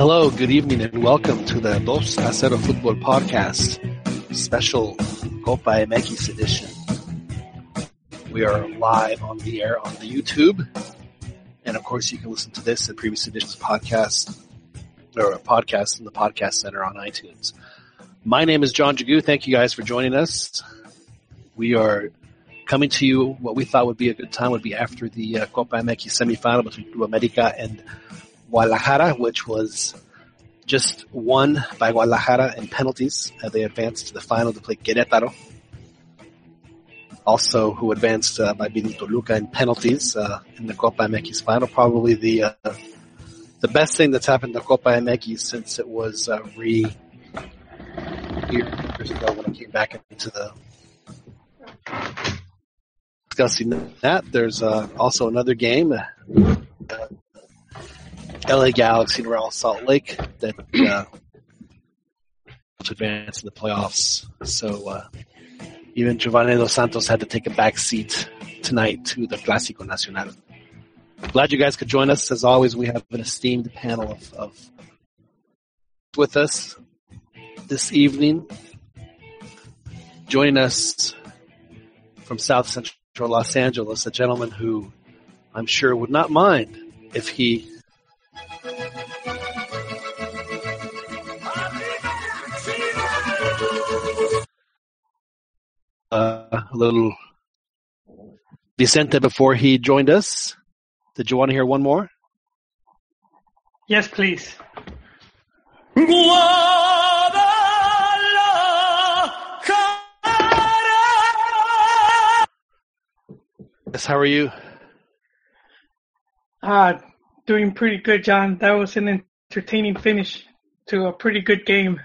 Hello, good evening, and welcome to the Dos a Cero Football Podcast, special Copa MX edition. We are live on the air on the YouTube, and of course, you can listen to this and previous editions podcast or a podcast in the podcast center on iTunes. My name is John Jagu. Thank you guys for joining us. We are coming to you. What we thought would be a good time would be after the uh, Copa MX semifinal between America and Guadalajara, which was just won by Guadalajara in penalties. Uh, they advanced to the final to play Querétaro. Also, who advanced uh, by beating Toluca in penalties uh, in the Copa MX final. Probably the uh, the best thing that's happened to Copa MX since it was uh, re years ago when it came back into the discussing that. There's uh, also another game. LA Galaxy and Real Salt Lake that uh, advance in the playoffs. So uh, even Giovanni Dos Santos had to take a back seat tonight to the Clásico Nacional. Glad you guys could join us. As always, we have an esteemed panel of, of with us this evening. Joining us from South Central Los Angeles, a gentleman who I'm sure would not mind if he a little Vicente before he joined us. Did you want to hear one more? Yes, please. Yes, how are you? Uh, doing pretty good, John. That was an entertaining finish to a pretty good game.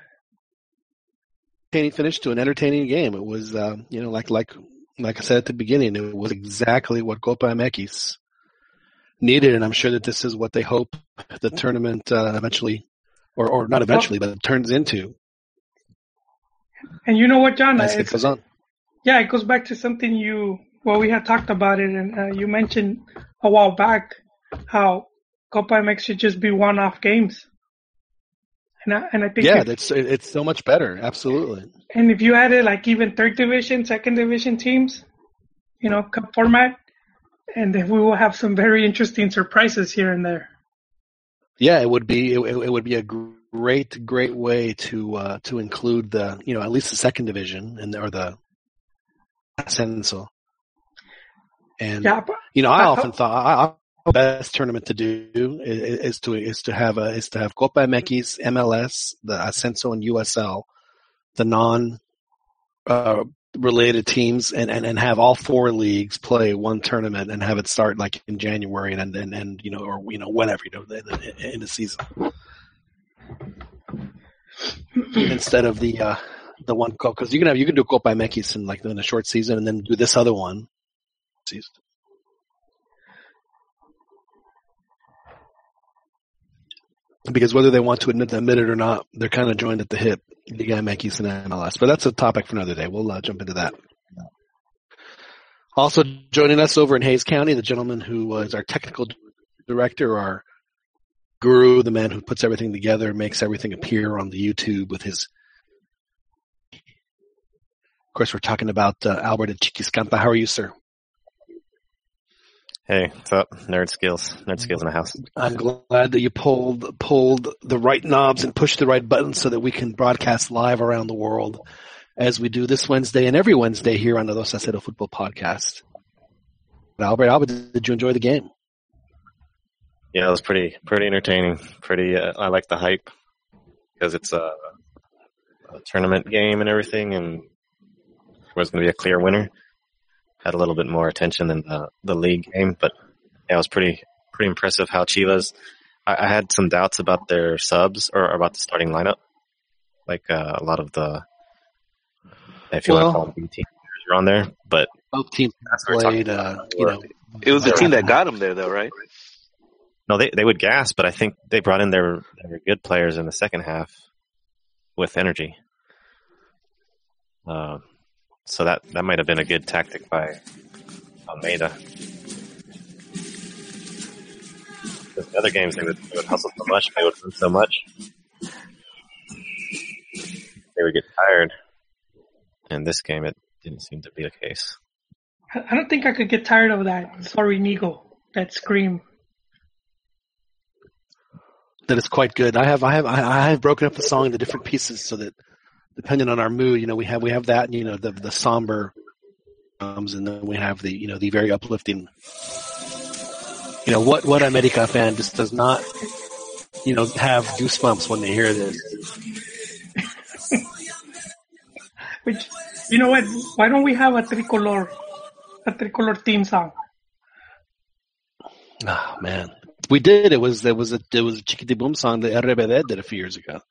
Entertaining finish to an entertaining game. It was, uh, you know, like like like I said at the beginning, it was exactly what Copa MX needed, and I'm sure that this is what they hope the tournament uh, eventually, or or not eventually, but it turns into. And you know what, John? As it goes on. yeah, it goes back to something you well, we had talked about it, and uh, you mentioned a while back how Copa MX should just be one-off games. And I, and I think Yeah, it's it's so much better. Absolutely. And if you added like even third division, second division teams, you know, cup format, and then we will have some very interesting surprises here and there. Yeah, it would be it, it would be a great great way to uh, to include the you know at least the second division and or the ascenso. And Yeah, but you know, I often thought I, best tournament to do is, is to is to have a is to have Copa MX, MLS, the Ascenso, and USL, the non uh, related teams, and, and and have all four leagues play one tournament and have it start like in January and and and you know or you know whenever you know in the season instead of the uh the one because you can have you can do Copa MX in like in a short season and then do this other one season. Because whether they want to admit, admit it or not, they're kind of joined at the hip, Liga MX and MLS. But that's a topic for another day. We'll uh, jump into that. Also joining us over in Hayes County, the gentleman who was our technical director, our guru, the man who puts everything together, makes everything appear on the YouTube with his. Of course, we're talking about uh, Albert Chiquiscampa. How are you, sir? Hey, what's up? Nerd skills. Nerd skills in the house. I'm glad that you pulled pulled the right knobs and pushed the right buttons so that we can broadcast live around the world as we do this Wednesday and every Wednesday here on the Dos a Football Podcast. Albert, Albert, did you enjoy the game? Yeah, it was pretty, pretty entertaining. Pretty, uh, I like the hype because it's a, a tournament game and everything and there was going to be a clear winner. Had a little bit more attention than the, the league game, but yeah, it was pretty, pretty impressive how Chivas, I, I had some doubts about their subs or about the starting lineup. Like, uh, a lot of the, I feel Well- want to call them B team players are on there, but Both teams That's what we're talking played, uh, about. you know, It was the team that got them there, though, right? No, they they would gas, but I think they brought in their their good players in the second half with energy. Uh, so that that might have been a good tactic by Almeyda. Just The other games they would, they would hustle so much, they would run so much, they would get tired. And this game, it didn't seem to be the case. I I don't think I could get tired of that. Sorry, Nigo. That scream. That is quite good. I have I have I I have broken up the song into different pieces so that depending on our mood, you know, we have we have that, you know, the the somber drums, and then we have the you know the very uplifting. You know what what America fan just does not, you know, have goosebumps when they hear this. Which, you know what? Why don't we have a tricolor, a tricolor theme song? Oh man, we did. It was there was a it was a Chiquiti Boom song that RBD did a few years ago,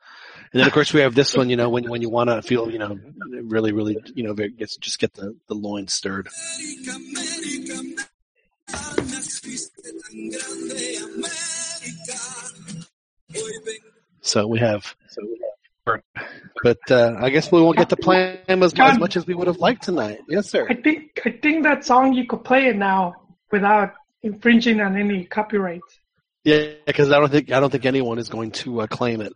and then of course we have this one. You know, when when you want to feel you know really really you know gets just get the the loins stirred. So we have, but uh, I guess we won't get to play as, as much as we would have liked tonight. Yes, sir. I think I think that song you could play it now without infringing on any copyrights. Yeah, because I don't think I don't think anyone is going to uh, claim it.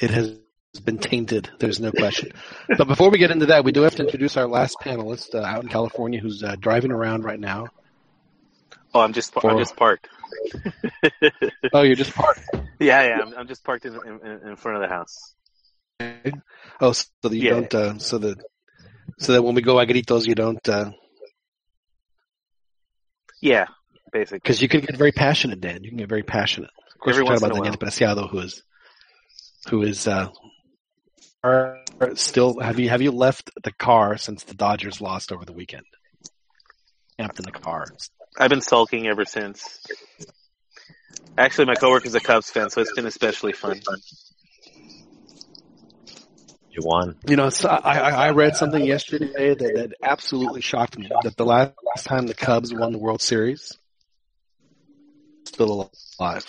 It has been tainted. There's no question. but before we get into that, we do have to introduce our last panelist uh, out in California, who's uh, driving around right now. Oh, I'm just I'm just parked. Oh, you're just parked. yeah, yeah. I'm, I'm just parked in, in in front of the house. Oh, so that you Yeah. don't. Uh, so that so that when we go a gritos, you don't. Because Yeah, basically. Because you can get very passionate, Dan. You can get very passionate. Of course, Every we're talking about Daniel Preciado, who is who is uh, are still. Have you have you left the car since the Dodgers lost over the weekend? Camped in the car. I've been sulking ever since. Actually, my coworker's a Cubs fan, so it's been especially fun. You won. You know, so I, I I read something yesterday that, that absolutely shocked me. That the last time the Cubs won the World Series, still alive.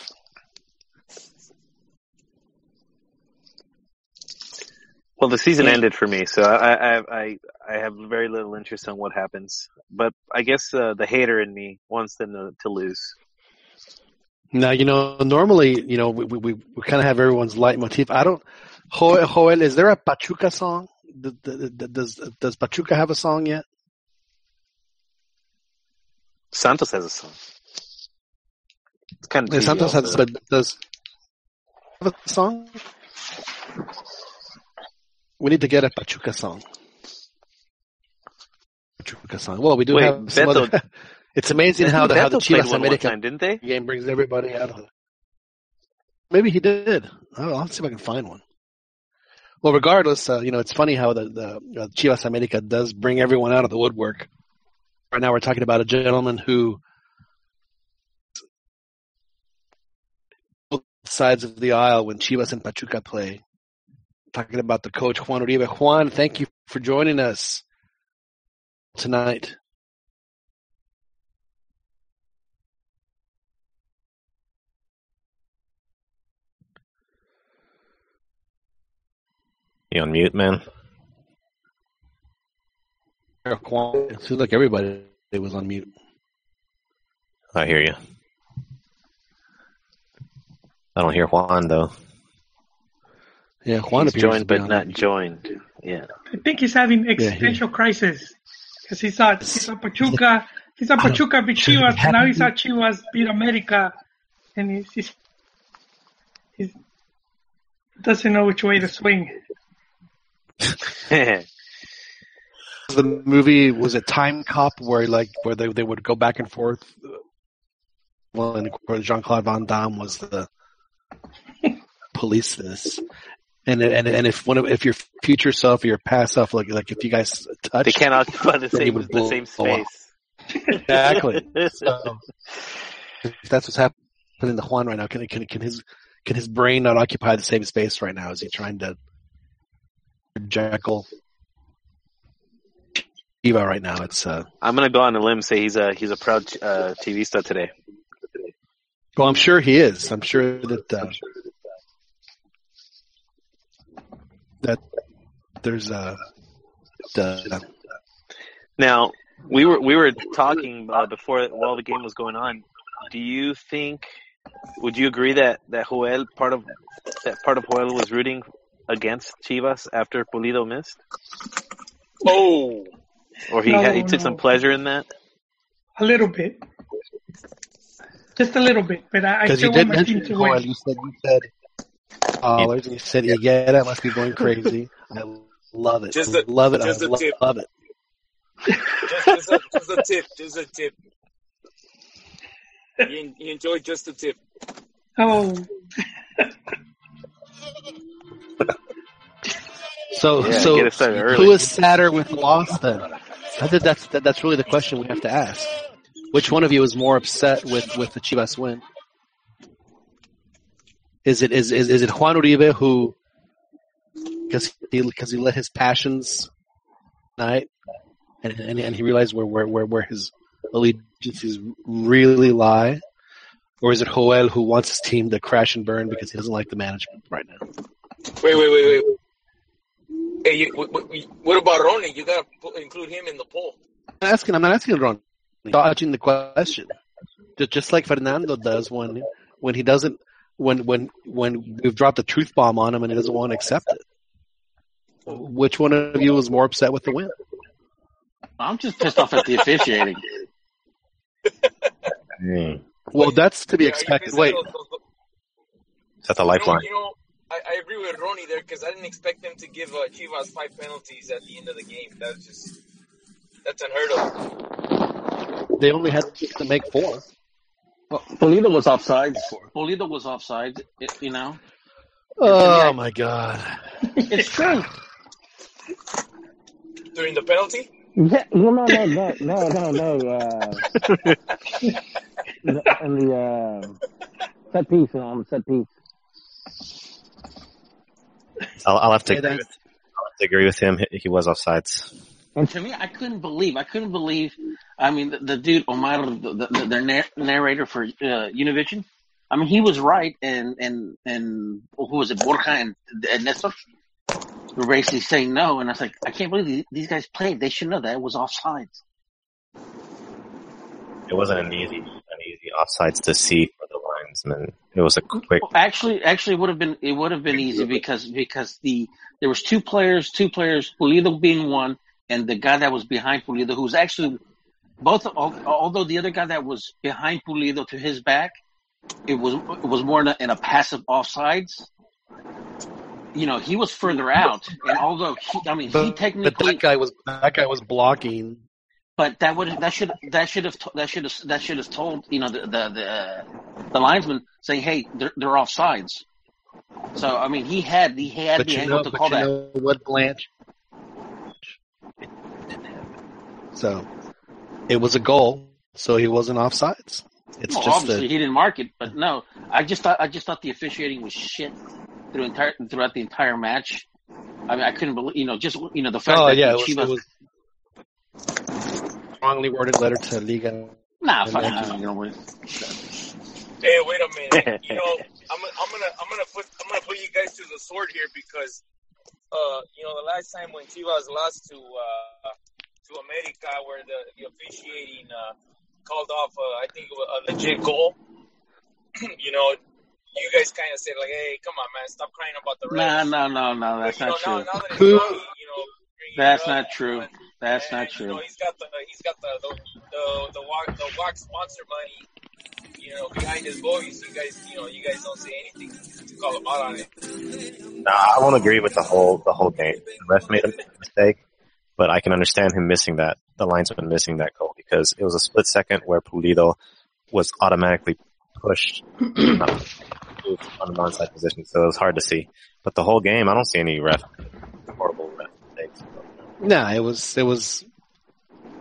Well, the season ended for me, so I I I, I have very little interest in what happens. But I guess uh, the hater in me wants them to, to lose. Now, you know, normally, you know, we, we, we, kind of have everyone's leitmotif. I don't, Joel, Joel, is there a Pachuca song? Does, does Pachuca have a song yet? Santos has a song. It's kind of Yeah, Santos has, but does have a song? We need to get a Pachuca song. Pachuca song. Well, we do Wait, have some Beto- other, it's amazing how the, how the Chivas America time, didn't they? game brings everybody out of it. Maybe he did. Oh, I'll see if I can find one. Well, regardless, uh, you know, it's funny how the, the uh, Chivas America does bring everyone out of the woodwork. Right now, we're talking about a gentleman who both sides of the aisle when Chivas and Pachuca play. Talking about the coach Juan Uribe. Juan, thank you for joining us tonight. You on mute, man? Juan, it seems like everybody was on mute. I hear you. I don't hear Juan though. Yeah, Juan He's joined but not joined. Yeah. I think he's having existential crisis because he saw he saw Pachuca, he saw Pachuca beat should Chivas, and now he happy. saw Chivas beat America, and he's, he's, he's doesn't know which way to swing. the movie was a Time Cop where like where they they would go back and forth. Well, and of Jean Claude Van Damme was the police this, and and and if one of if your future self or your past self like like if you guys touch they can't occupy the same the same space. exactly. So, if that's what's happening to Juan right now. Can can can his can his brain not occupy the same space right now? Is he trying to Jekyll? Eva right now. It's uh I'm gonna go on a limb and say he's a he's a proud uh, TV star today. Well, I'm sure he is. I'm sure that uh, that there's a the Now we were we were talking uh, before while the game was going on. do you think? Would you agree that that Joel part of that part of Joel was rooting against Chivas after Pulido missed, Oh, or he No, had, he took no. some pleasure in that? A little bit. Just a little bit, but I, I Because you still did want my team mention to win. Joel. You said you said dollars, and you said yeah, that must be going crazy. I love it. Just I a- love it. Just a love, tip. love it. just, just, a, just a tip. Just a tip. You, you enjoyed just a tip. Oh, So, Yeah, so get it started early. who is sadder with loss then? I think that's that, that's really the question we have to ask. Which one of you is more upset with with the Chivas win? Is it is is, is it Juan Uribe who because he because he let his passions night and and, and he realized where where where where his allegiances really lie, or is it Joel who wants his team to crash and burn because he doesn't like the management right now? Wait, wait, wait, wait. Hey, you, what, what- about Ronnie? You gotta include him in the poll. I'm not asking. I'm not asking Ron. Dodging the question, just just like Fernando does when when he doesn't when when when we've dropped a truth bomb on him and he doesn't want to accept it. Which one of you is more upset with the win? I'm just pissed off at the officiating. Hmm. Well, that's to be expected. Wait, those- those- Is that the You know, lifeline? you know, I, I agree with Ronnie there because I didn't expect them to give uh, Chivas five penalties at the end of the game. That's just that's unheard of. they only had to make four. Well, Pulido was offside. Pulido was offside. It, you know, Oh my god! it's true. During the penalty, Yeah, no, no, no, no, no, no, no. Uh, the- and the uh, set piece, you know, on the set piece. I'll, I'll have to Yeah, agree with, I'll have to agree with him. He, he was offsides. To me, I couldn't believe. I couldn't believe. I mean, the, the dude Omar, the, the, the narrator for uh, Univision. I mean, he was right, and and and who was it, Borja and, and Nestor, were basically saying no, and I was like, I can't believe these, these guys played. They should know that it was offsides. It wasn't an easy an easy offsides to see for the linesman. It was a quick. Well, actually, actually, it would have been it would have been easy because because the there was two players, two players, Pulido being one, and the guy that was behind Pulido, who was actually both. Although the other guy that was behind Pulido to his back, it was it was more in a, in a passive offsides. You know, he was further out, and although he, I mean, he But, but technically, that guy was that guy was blocking. but that would that should that should have that should have that should have told you know the the the, the linesman saying, hey, they're, they're offsides. So I mean, he had he had But the angle know, to but call you that. know what, Blanche? So it was a goal, so he wasn't offsides. It's Well, just obviously a, he didn't mark it, but no, I just thought I just thought the officiating was shit through entire throughout the entire match. I mean, I couldn't believe you know just you know the fact oh that yeah, the it was, it Chivas was strongly worded letter to Liga. nah and fuck, then- nah, you know hey, wait a minute. You know, I'm, I'm gonna I'm gonna put I'm gonna put you guys to the sword here because uh, you know the last time when Chivas lost to uh, to America, where the, the officiating uh, called off uh, I think a legit goal. you know, you guys kind of said like, "Hey, come on, man, stop crying about the Nah, refs." no, no, no, But, that's you not now, true. now that Who- Ronnie, you know, That's not you true. and- That's and, not You know, true. he's got the he's got the the the the walk the walk sponsor money. You know, behind his voice, you guys, you know, you guys don't say anything to call him out on it. Nah, I won't agree with the whole the whole game. The ref made a mistake, but I can understand him missing that. The linesman missing that goal because it was a split second where Pulido was automatically pushed not uh, moved on an onside position, so it was hard to see. But the whole game, I don't see any ref horrible ref mistakes. Nah, it was it was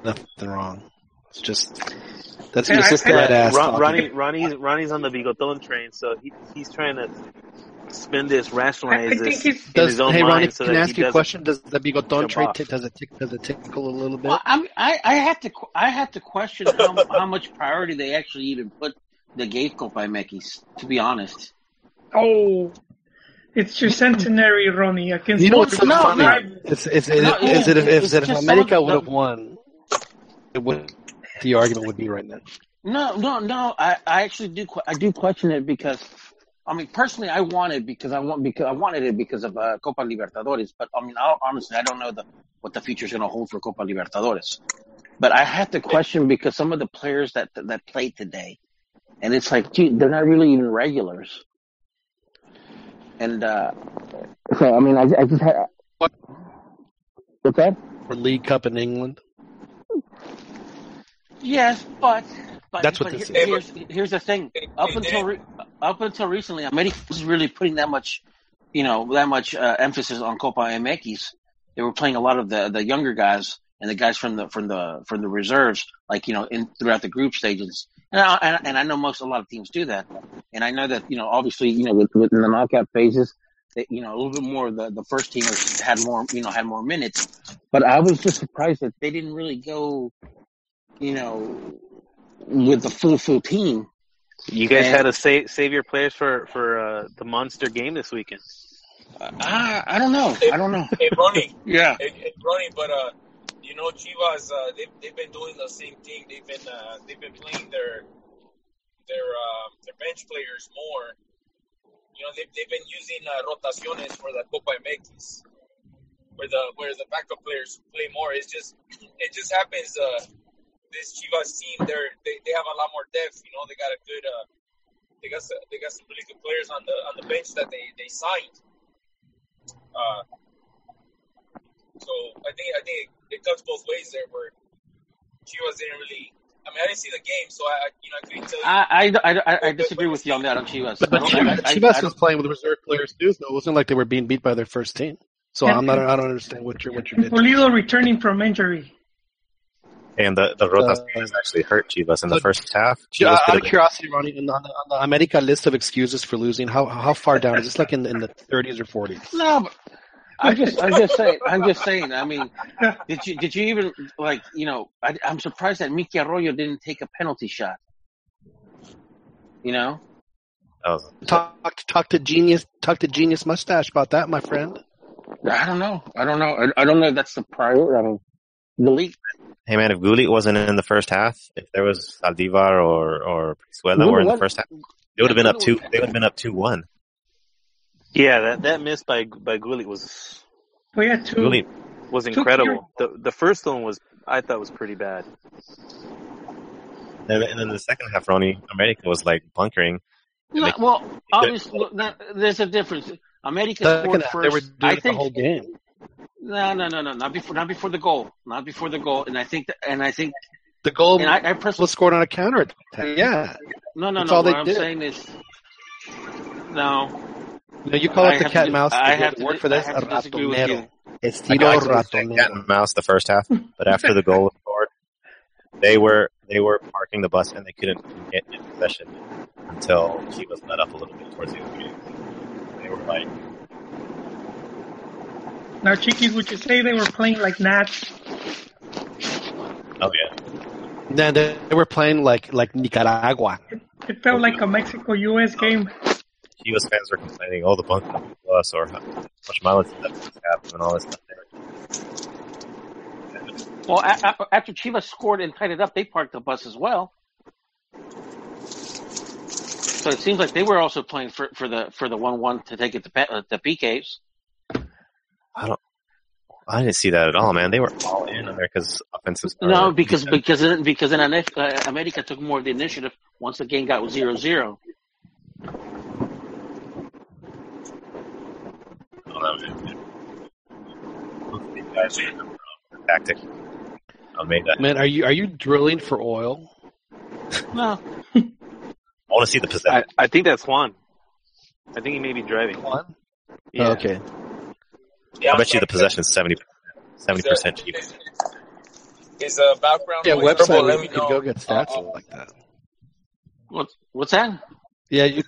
nothing wrong. It's just that's Yeah, your I- sister I- had asked. Ron, Ronnie, Ronnie's Ronnie's on the Bigoton train, so he he's trying to spin this, I, I rationalize this he's in Does, his own hey mind, Ronnie, so can I that ask you a question? Does the bigoton jump trade off. t- does it tick, does it tickle a little bit? Well, I, mean, I I had to I had to question how how much priority they actually even put the gate by MX. To be honest, oh, it's your centenary, Ronnie. Against You know what's so No, funny? no. It's, it's, it, No, is it if, it's if, if America would have won, it would the argument would be right now. No, no, no. I, I actually do. I do question it because, I mean, personally, I want it because I want because I wanted it because of uh, Copa Libertadores. But I mean, I, honestly, I don't know the what the future is going to hold for Copa Libertadores. But I have to question because some of the players that that played today, and it's like, gee, they're not really even regulars. And uh so, I mean, I, I just had. What's that? For League Cup in England. Yes, but but, That's what but this here- is. here's here's the thing. Up until re- up until recently, America was really putting that much, you know, that much uh, emphasis on Copa MX. They were playing a lot of the the younger guys and the guys from the from the from the reserves, like you know, in throughout the group stages. And I, and, and I know most a lot of teams do that. And I know that you know, obviously, you know, with, with in the knockout phases, that you know, a little bit more of the the first teamers had more, you know, had more minutes. But I was just surprised that they didn't really go, you know, with the full full team. You guys And- had to save save your players for for uh, the monster game this weekend. I I don't know. I don't know. Hey, Ronnie, Yeah. hey, hey, Ronnie, but uh, you know, Chivas, uh, they they've been doing the same thing. They've been uh, they've been playing their their um, their bench players more. You know, they've they've been using uh, rotaciones for the Copa MX, where the where the backup players play more. It's just it just happens. Uh, this Chivas team, they're they, they have a lot more depth. You know, they got a good uh, they got some, they got some really good players on the on the bench that they they signed. Uh, so I think I think it cuts both ways there. Where Chivas didn't really. I mean, I didn't see the game, so I I- you know I couldn't tell you. I, I, I, I disagree with you on that on Chivas. But, but I don't- I- Chivas, I- Chivas I was playing with reserve players too, so it wasn't like they were being beat by their first team. So I'm not. I don't understand what you're what you're And getting. Pulido returning from injury. And the the rotaciones actually hurt Chivas in the Uh, first half. Yeah, Chivas out of curiosity, Ronnie, on the, on the America list of excuses for losing, how how far down is this? Like in, in the 30s or 40s? No, I'm just, I'm just saying, I'm just saying. I mean, did you, did you even like, you know? I, I'm surprised that Mickey Arroyo didn't take a penalty shot. You know, that was Talk talk to genius talk to genius mustache about that, my friend. I don't know. I don't know. I, I don't know if that's the priority. I mean, the league. Hey man, if Gullit wasn't in the first half, if there was Saldivar or or Brizuela Gullit were in the first half, they would have been up two. They would have been up two one. Yeah, that that miss by by Gullit was oh, We had two. Gullit, was Two incredible. The the first one was I thought was pretty bad. and then the second half, Ronnie America was like bunkering. No, They- well, obviously, look, there's a difference. America Second scored half, they were first. doing I it the whole game. No, no, no, no, not before, not before the goal, not before the goal. And I think, that, and I think, The goal and I, I personally, was scored on a counter. Yeah, no, no, That's no. all What they I'm did. saying is, no, you, know, you call I it the cat and mouse. I have to word di- for this, I disagree with ratonero. you. Estilo I could cat and mouse the first half, but after the goal was scored, they were they were parking the bus and they couldn't get in possession until Chivas let up a little bit towards the end of the game. They were like, Now, Chiquis, would you say they were playing like Nats? oh yeah, Then they, they were playing like like Nicaragua. It felt like a Mexico-U.S. game. Chivas fans were complaining, oh the bunk on the bus or how much mileage that bus have and all this stuff. Well, a- a- after Chivas scored and tied it up, they parked the bus as well. So it seems like they were also playing for, for the for the one one to take it to, pe- uh, to PKs. I don't. I didn't see that at all, man. They were all in America's offensive. No, because defense. because in, because in Ane- uh, America took more of the initiative once the game got zero zero. I don't know, man. Are tactic. Almeyda. Man, are you are you drilling for oil? No, I want to see the I, possession. I think that's Juan. I think he may be driving. Juan. Yeah. Oh, okay. Yeah, I bet you the possession is 70 percent cheap. Is, is a background Yeah, website terrible? where Let you me could know. go get stats Uh, like that. what's what's that? Yeah, you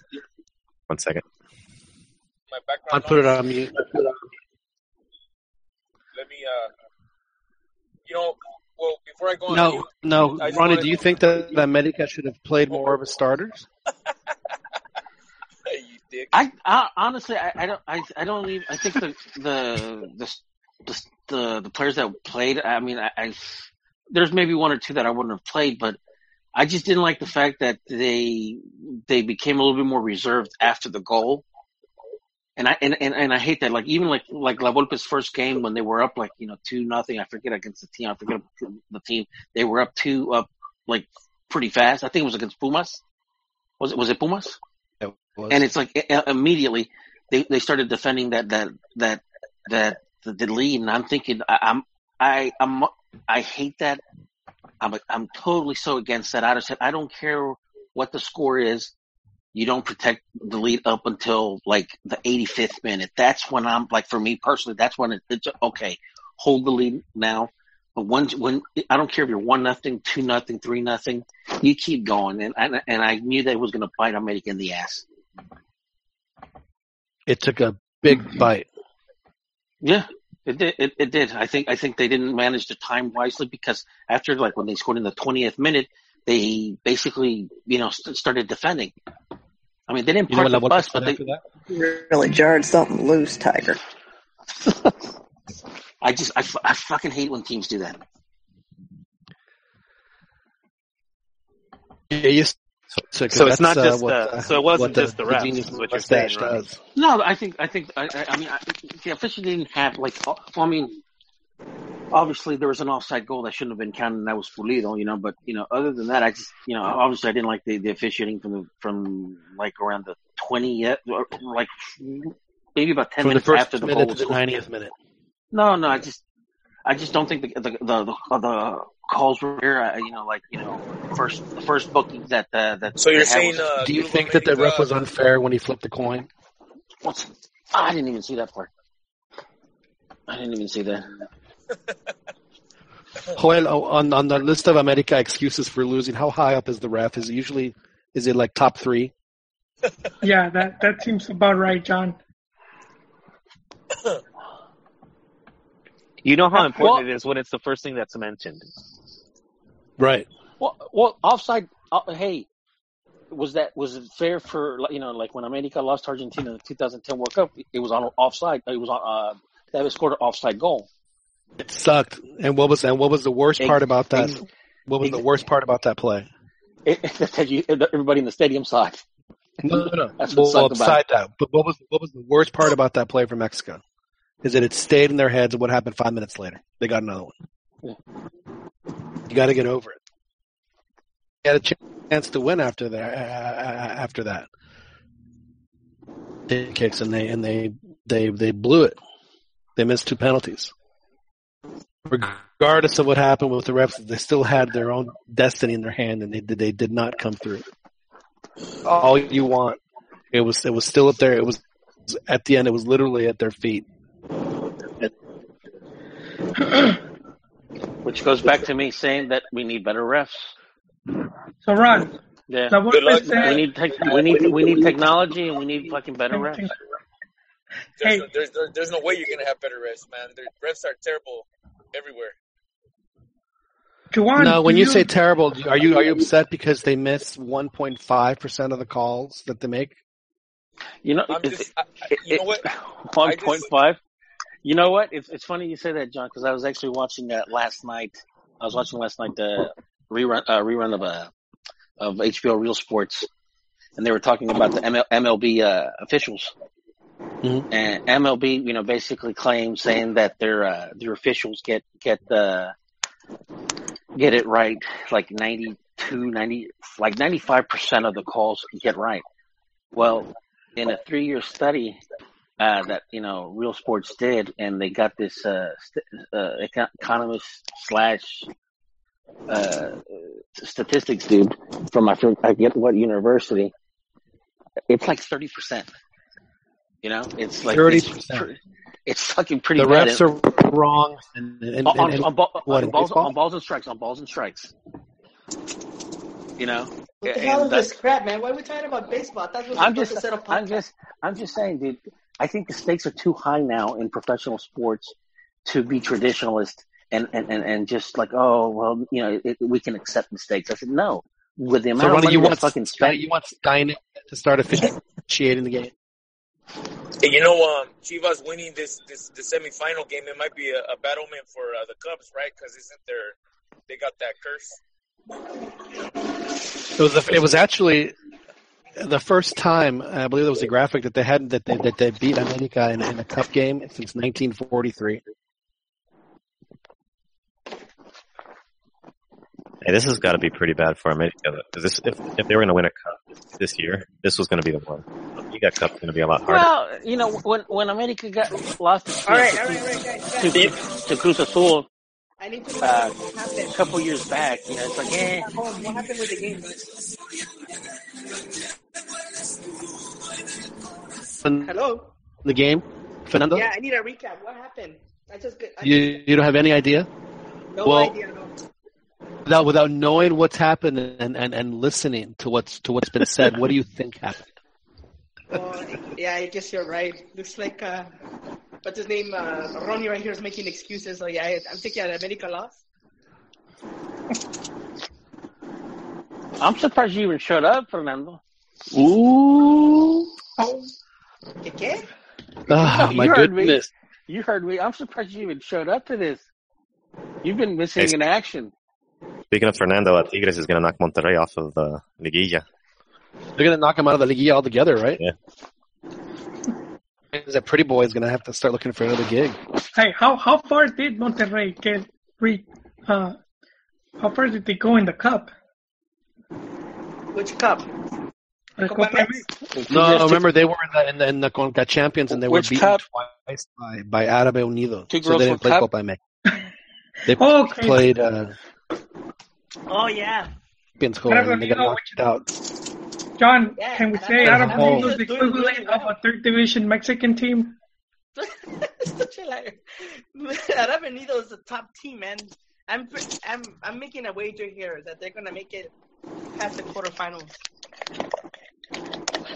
One second. my background. I background put it on mute. Let me, uh, you know, well, before I go on No, mute, no, Ronnie. Do you think that America should have played more of a starters? dick. I, I honestly I, I don't I, I don't even I think the the the the, the, the players that played I mean I, I there's maybe one or two that I wouldn't have played but I just didn't like the fact that they they became a little bit more reserved after the goal. And I and, and, and I hate that. Like even like like La Volpe's first game when they were up like you know two nothing. I forget against the team. I forget the team. They were up two up like pretty fast. I think it was against Pumas. Was it was it Pumas? It was. And it's like immediately they they started defending that that that that the, the lead, and I'm thinking I, I'm I I'm I hate that. I'm I'm totally so against that. I just said I don't care what the score is. You don't protect the lead up until like the 85th minute. That's when I'm like, for me personally, that's when it, it's okay. Hold the lead now. But when, when, I don't care if you're one nothing, two nothing, three nothing, you keep going. And, and, and I knew that was going to bite America in the ass. It took a big bite. Yeah, it did. It, it did. I think, I think they didn't manage the time wisely because after like when they scored in the 20th minute, they basically, you know, st- started defending. I mean, they didn't You know park the bus, but they, that? Really jarred something loose, Tiger. I just, I, I fucking hate when teams do that. Yeah, you s- So it's not that's, uh, just what, uh, uh, so it wasn't the- just the the refs. Is what you're saying, mustache Ronnie. does. No, I think, I think, I, I, I mean, I, the official didn't have like, well, I mean, obviously there was an offside goal that shouldn't have been counted, and that was Pulido, you know. But you know, other than that, I just, you know, obviously I didn't like the, the officiating from the from like around the twentieth, or like maybe about ten From the minutes first after the minute goal to was the scored. 90th minute. No, no, I just, I just don't think the the the, the, the calls were there. I, you know, like you know, first the first booking that uh, that So you're saying, was, uh, Do you Club think that the America- ref was unfair when he flipped the coin? what's, I didn't even see that part. I didn't even see that. Joel, oh, on on the list of America excuses for losing, how high up is the ref? Is it usually is it like top three? Yeah, that that seems about right, John. You know how important Well- it is when it's the first thing that's mentioned. Right. Well, well, offside. Uh, hey, was that was it fair for like, you know like when America lost Argentina in the 2010 World Cup? It was on offside. It was on. Uh, that was scored an offside goal. It sucked. And what was and what was the worst Ex- part about that? ex- What was the worst part about that play? It, everybody in the stadium saw it. No, no, no. That's what well, sucked about beside that, but what was what was the worst part about that play for Mexico? Is that it stayed in their heads, and what happened five minutes later? They got another one. You got to get over it. You had a chance to win after that. Uh, after that, they kicks and they and they they they blew it. They missed two penalties. Regardless of what happened with the refs, they still had their own destiny in their hand, and they they did not come through. All you want, it was it was still up there. It was at the end. It was literally at their feet. Which goes back to me saying that we need better refs. So Ron, Yeah. now what Good luck, We need tech, we need we need technology and we need fucking better refs. There's, Hey. no, there's, there- there's no way you're gonna have better refs, man. The refs are terrible everywhere. Juwan, No, when do you say terrible, are you are you upset because they miss 1.5 percent of the calls that they make? You know, I'm just, I, I- you know what? One point five. You know what? It's it's funny you say that, John, because I was actually watching that last night. I was watching last night the rerun uh, rerun of uh, of HBO Real Sports, and they were talking about the ML, MLB uh, officials. Mhm. And MLB, you know, basically claims saying that their uh, their officials get get the get it right, like 92, 90, like ninety five percent of the calls get right. Well, in a three year study uh, that you know Real Sports did, and they got this uh, st- uh, economist slash uh, statistics dude from I forget I forget what university. It's like thirty percent. You know, it's like 30%. pr- It's fucking pretty The bad. refs are wrong. And, and, on, on, and- on, ball, what, on balls, on balls and strikes, on balls and strikes. You know, What the hell is this crap, man? Why are we talking about baseball? I thought we were I'm just, to set up I'm just, I'm just saying, dude. I think the stakes are too high now in professional sports to be traditionalist and and and, and just like, oh well, you know, it, we can accept mistakes. I said no. With the so of Ronnie, money you that's want fucking Sky, spent, you want Skynet to start officiating the game? Hey, you know, um, Chivas winning this this the semifinal game, it might be a, a bad omen for uh, the Cubs, right? Because isn't there they got that curse? It was the, it was actually the first time I believe there was a graphic that they had that they that they beat America in, in a cup game since 1943. Hey, this has got to be pretty bad for America. This, if if they were going to win a cup this year, this was going to be the one. Liga Cup's going to be a lot harder. Well, you know, when when America got lost to, All right, all right, all right, guys. to, guys. to Cruz Azul I need to know uh, what happened. a couple years back, you know, it's like, eh, what happened with the game? In Hello. the game, Fernando, Yeah, I need a recap. What happened? I just get. I you you don't have any idea no well- idea. No. without without knowing what's happened and, and, and listening to what's to what's been said. what do you think happened? Well, yeah, I guess you're right. Looks like uh, what's his name? Uh, Ronnie right here is making excuses. So yeah, I, I'm thinking that America lost. I'm surprised you even showed up, Fernando. Ooh, Oh, ¿qué qué? ah, You my heard me. goodness. You heard me. I'm surprised you even showed up to this. You've been missing Hey, in action. Speaking of Fernando, uh, Tigres is going to knock Monterrey off of the Liguilla. They're gonna knock him out of the Liguilla altogether, right? Yeah. That pretty boy is gonna have to start looking for another gig. Hey, how how far did Monterrey get? Re, uh, how far did they go in the cup? Which cup? The Copa Copa MX? No, remember they were in the in the, in the Conca Champions and they Which were beaten cup? twice by by Árabe Unido, Two so they one didn't play cup? Copa MX. They Okay. played uh, Oh yeah. Champions Cup Árabe and they got knocked out. John, Yeah, can we Árabe say Unido Arab is Unido is the equivalent of a third division Mexican team? Such a liar. Arab Unido is the top team, man. I'm I'm I'm making a wager here that they're gonna make it past the quarterfinals.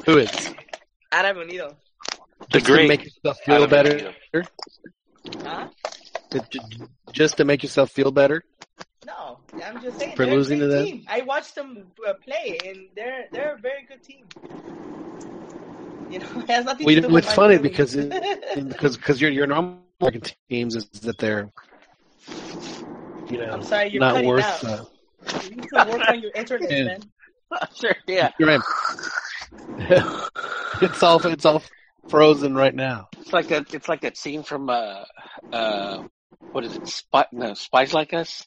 Who is? Arab Unido. Just great to make yourself feel Árabe better. Huh? To- Just to make yourself feel better. No, I'm just saying. For losing to them? team. I watched them uh, play, and they're they're a very good team. You know, it has nothing Well, to do know, with it's funny feelings. because it, because because your your normal American teams is that they're you know I'm sorry, you're not cutting worth. out. Uh, you need to work on your internet, man. sure, yeah. you're right. it's all it's all frozen right now. It's like a, it's like that scene from uh, uh, what is it? Spy, no, Spies Like Us.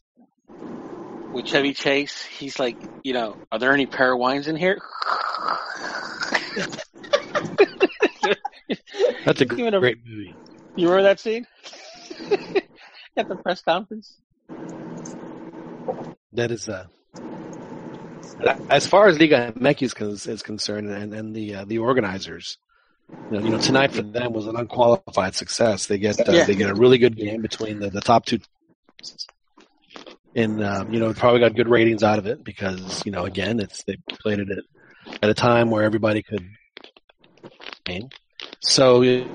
With Chevy Chase, he's like, you know, are there any pear wines in here? That's a You remember- great movie. You remember that scene at the press conference? That is uh as far as Liga MX is, is concerned, and, and the uh, the organizers, you know, you know, tonight for them was an unqualified success. They get uh, Yeah. they get a really good game between the, the top two, and uh, you know, probably got good ratings out of it because you know, again, it's they played it at, at a time where everybody could game. So you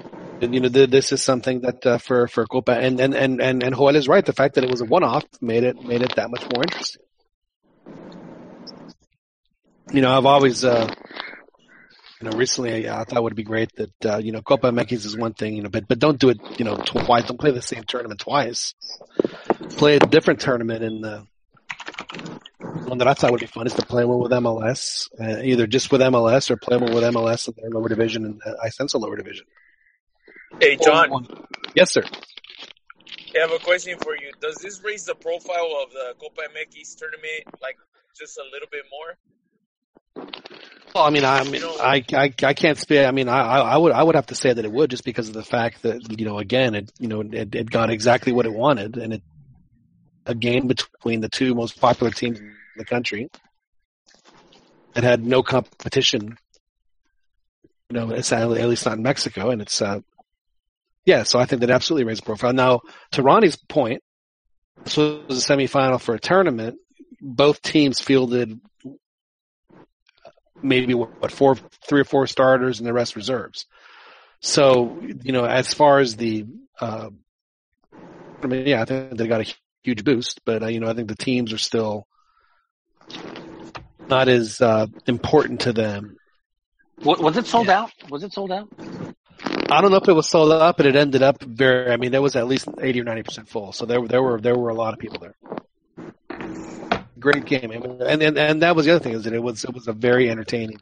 know, this is something that uh, for for Copa and and and and and Joel is right. The fact that it was a one-off made it made it that much more interesting. You know, I've always, uh, you know, recently I, I thought it would be great that, uh, you know, Copa MX is one thing, you know, but, but don't do it, you know, twice. Don't play the same tournament twice. Play a different tournament in the, one that I thought would be fun is to play one with MLS, uh, either just with MLS or play one with MLS in their lower division and uh, a lower division. Hey, John, Yes, sir. I have a question for you. Does this raise the profile of the Copa MX tournament like just a little bit more? Well, I mean, I mean, I, I, I can't speak. I mean, I, I would, I would have to say that it would just because of the fact that, you know, again, it, you know, it, it got exactly what it wanted and it, a game between the two most popular teams in the country that had no competition, you know, it's at least not in Mexico. And it's, uh, yeah, so I think that absolutely raised the profile. Now, to Ronnie's point, this was a semifinal for a tournament. Both teams fielded maybe what four, three or four starters and the rest reserves. So you know, as far as the, uh, I mean, yeah, I think they got a huge boost, but uh, you know, I think the teams are still not as uh, important to them. Was, was it sold Yeah. out? Was it sold out? I don't know if it was sold out, but it ended up very. I mean, there was at least eighty or ninety percent full. So there, there were there were a lot of people there. Great game, and and and that was the other thing is that it was it was a very entertaining,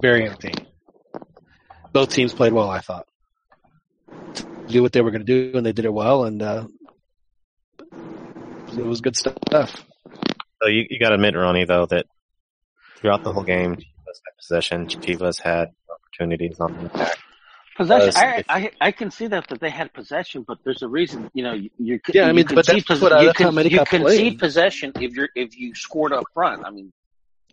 very entertaining. Both teams played well, I thought. Do what they were going to do, and they did it well, and uh, it was good stuff. So you, you got to admit, Ronnie, though, that throughout the whole game, Chivas had possession. Chivas had opportunities on the attack. Possession. Because I, I I can see that that they had possession, but there's a reason. You know, you, you Yeah, I mean, but concede that's pos- what I- you, that's how you concede played. possession if you're if you scored up front. I mean,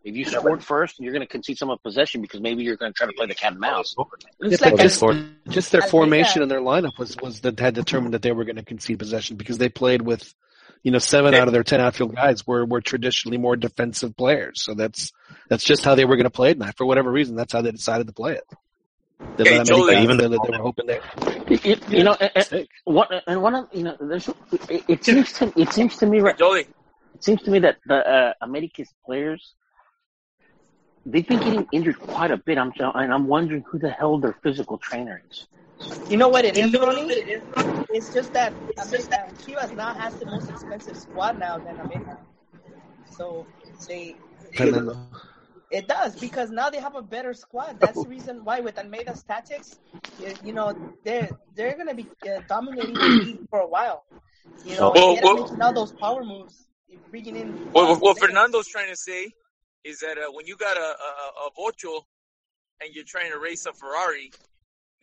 if you scored first, you're going to concede some of possession because maybe you're going to try to play the cat and mouse. Yeah, It's like just, just their uh, formation that- and their lineup was was that had determined that they were going to concede possession because they played with, you know, seven out of their ten outfield guys were were traditionally more defensive players. So that's that's just how they were going to play it. And for whatever reason, that's how they decided to play it. They Hey, let Jolie, America- even they, the- they were hoping that You, you know, and, and, mistake. one, and one of you know, there's it, it seems to it seems to me right Jolie, it seems to me that the uh, America's players they've been getting injured quite a bit. I'm and I'm wondering who the hell their physical trainer is. You know what it is, Ronnie? It's just that America, Chivas now has the most expensive squad now than America. So they, And then, it does because now they have a better squad. That's the reason why with Almeyda's tactics, you, you know, they're they're gonna be uh, dominating the league for a while. You know, Well, and well- making all those power moves, bringing in. what, what, what Fernando's trying to say is that uh, when you got a, a, a Vocho and you're trying to race a Ferrari,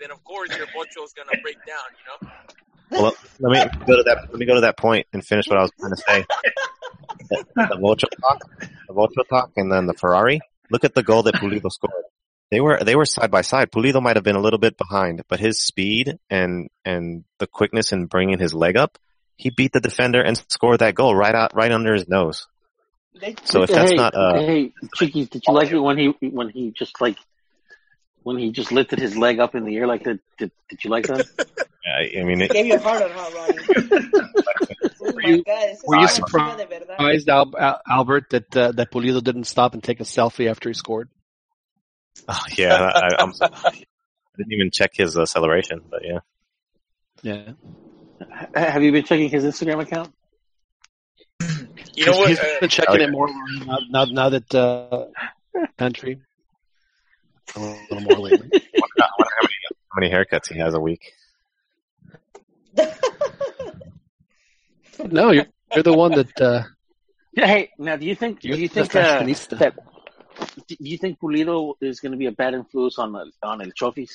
then of course your Vocho is going to break down, you know? Well, let me go to that. Let me go to that point and finish what I was trying to say. The, the talk, the Vocho talk, and then the Ferrari. Look at the goal that Pulido scored. They were they were side by side. Pulido might have been a little bit behind, but his speed and and the quickness in bringing his leg up, he beat the defender and scored that goal right out right under his nose. They, So if that's hey, not uh, hey, Chicky, did you like it when he when he just like when he just lifted his leg up in the air like that? Did, did you like that? I, I mean, it, gave you a hard on, huh, Ronnie? oh my you- God, ese were you es una chiva de verdad. surprised, Al, Al, Albert, that uh, that Pulido didn't stop and take a selfie after he scored? oh, yeah, I, I'm, I didn't even check his uh, acceleration, but yeah. Yeah. Have you been checking his Instagram account? You know what? He's Uh, been checking it more now, now, now that uh, country. A little more lately. I wonder how many, how many haircuts he has a week. No, you're, you're the one that uh, Yeah. Hey, now do you think do you're you the think uh, that do you think Pulido is going to be a bad influence on the, on El Chofis?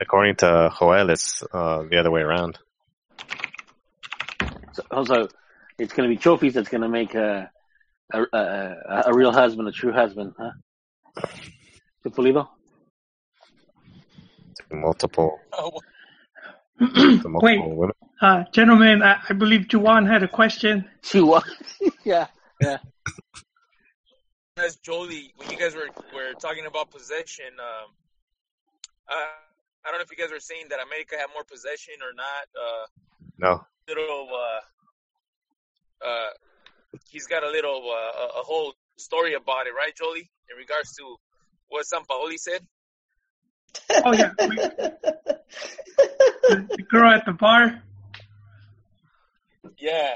According to Joel, it's uh, the other way around. So, also, it's going to be Chofis that's going to make a a, a a real husband, a true husband, huh? To Pulido. Multiple, oh, multiple Wait. women. Uh, gentlemen, I, I believe Juwan had a question. She was. yeah. as Jolie, when you guys were, were talking about possession, um, uh, I don't know if you guys were saying that America had more possession or not. Uh, No, little, uh, uh, he's got a little, uh, a, a whole story about it, right, Jolie? In regards to what Sampaoli said. Oh yeah, the, the girl at the bar. Yeah.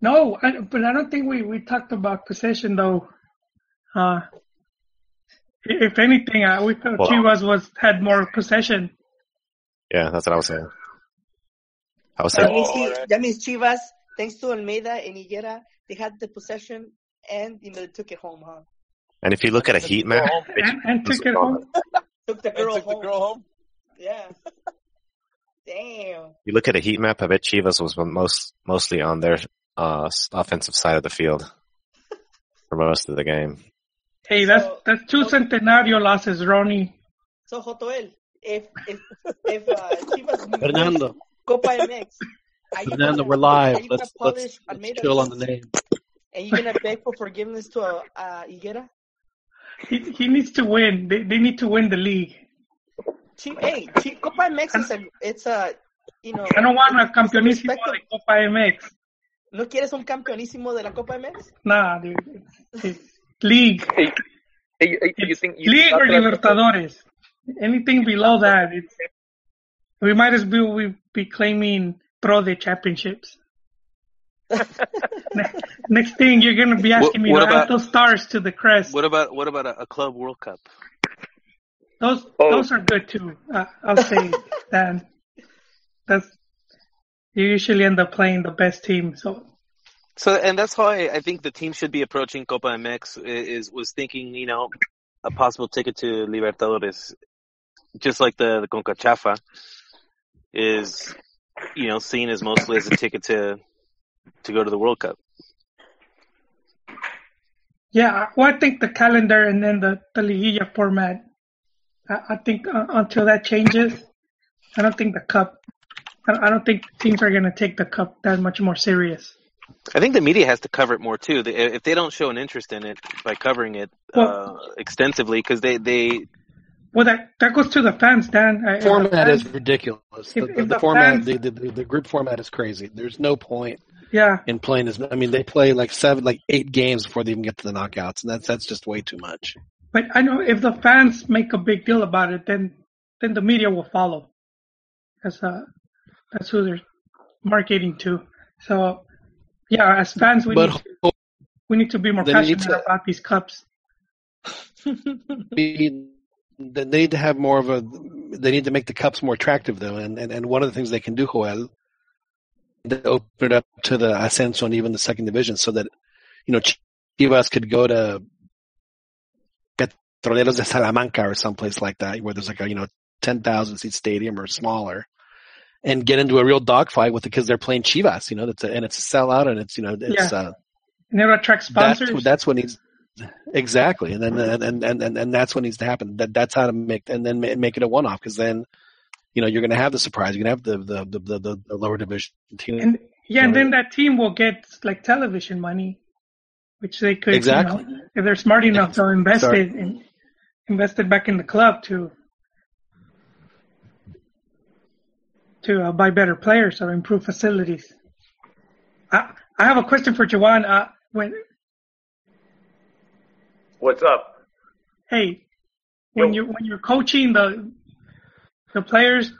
No, I, but I don't think we, we talked about possession though. Uh, if anything, uh, we thought Well- Chivas was had more possession. yeah, that's what I was saying. I was That saying, means, Oh, he, alright. that means Chivas, thanks to Almeyda and Higuera, they had the possession and you know they took it home, huh? and if you look at a heat map, And, and took it home. Took the girl took the home. girl home. Yeah. Damn. you look at a heat map, I bet Chivas was most mostly on their uh, offensive side of the field for most of the game. Hey, that's So- that's two centenario losses, Ronnie. So Jotoel, if if if uh, Chivas Fernando, Copa MX, are you Fernando, gonna, we're live. Let's gonna let's, let's chill on the name. And you're gonna beg for forgiveness to uh, uh, Higuera? He he needs to win. They they need to win the league. Chi- hey, Chi- Copa MX is a it's a you know. I don't want a it's- it's campeonísimo de Copa MX. ¿No quieres un campeonísimo de la Copa MX? Nah, dude. It's- it's league, Hey, hey, hey, you think you league or Libertadores. Anything below that, it's we might as well we be claiming pro de championships. Next thing you're gonna be asking What- me what to add about- those stars to the crest. What about what about a, a club World Cup? Those Oh. those are good too. Uh, I'll say that. That's you usually end up playing the best team. So So, and that's how I, I think the team should be approaching Copa MX is, was thinking, you know, a possible ticket to Libertadores, just like the, the Concachafa is, you know, seen as mostly as a ticket to, to go to the World Cup. yeah, well, I think the calendar and then the the liguilla format. I, I think uh, until that changes, I don't think the cup. I I don't think teams are gonna take the cup that much more serious. I think the media has to cover it more too. They, if they don't show an interest in it by covering it, uh, extensively, because they, they, Well, that that goes to the fans, Dan. I- the format is ridiculous. if- the, if the, the format, fans- the, the, the, the group format is crazy. There's no point Yeah, in playing as. I mean, they play like seven, like eight games before they even get to the knockouts, and that's that's just way too much. but I know if the fans make a big deal about it, then then the media will follow. That's uh, that's who they're marketing to. So, yeah, as fans, we But need to, we need to be more passionate to- about these cups. They need to have more of a. They need to make the cups more attractive, though, and and, and one of the things they can do, Joel, they open it up to the ascenso and even the second division, so that you know Chivas could go to Petroleros de Salamanca or someplace like that, where there's like a you know ten thousand seat stadium or smaller, and get into a real dogfight with it because they're playing Chivas, you know, that's a, and it's a sellout and it's you know it's Yeah. uh, And it'll attract that's sponsors. that's what needs exactly, and then and and and and, that's what needs to happen. That that's how to make and then make it a one off because then you know you're going to have the surprise. You're going to have the the the, the, the lower division team. and yeah, and then that team will get like television money, which they could Exactly. you know, if they're smart enough to invest Sorry. it and invest it back in the club to to uh, buy better players or improve facilities. I I have a question for Jawan. Uh, when What's up? hey, when Yo. you when you're coaching the the players,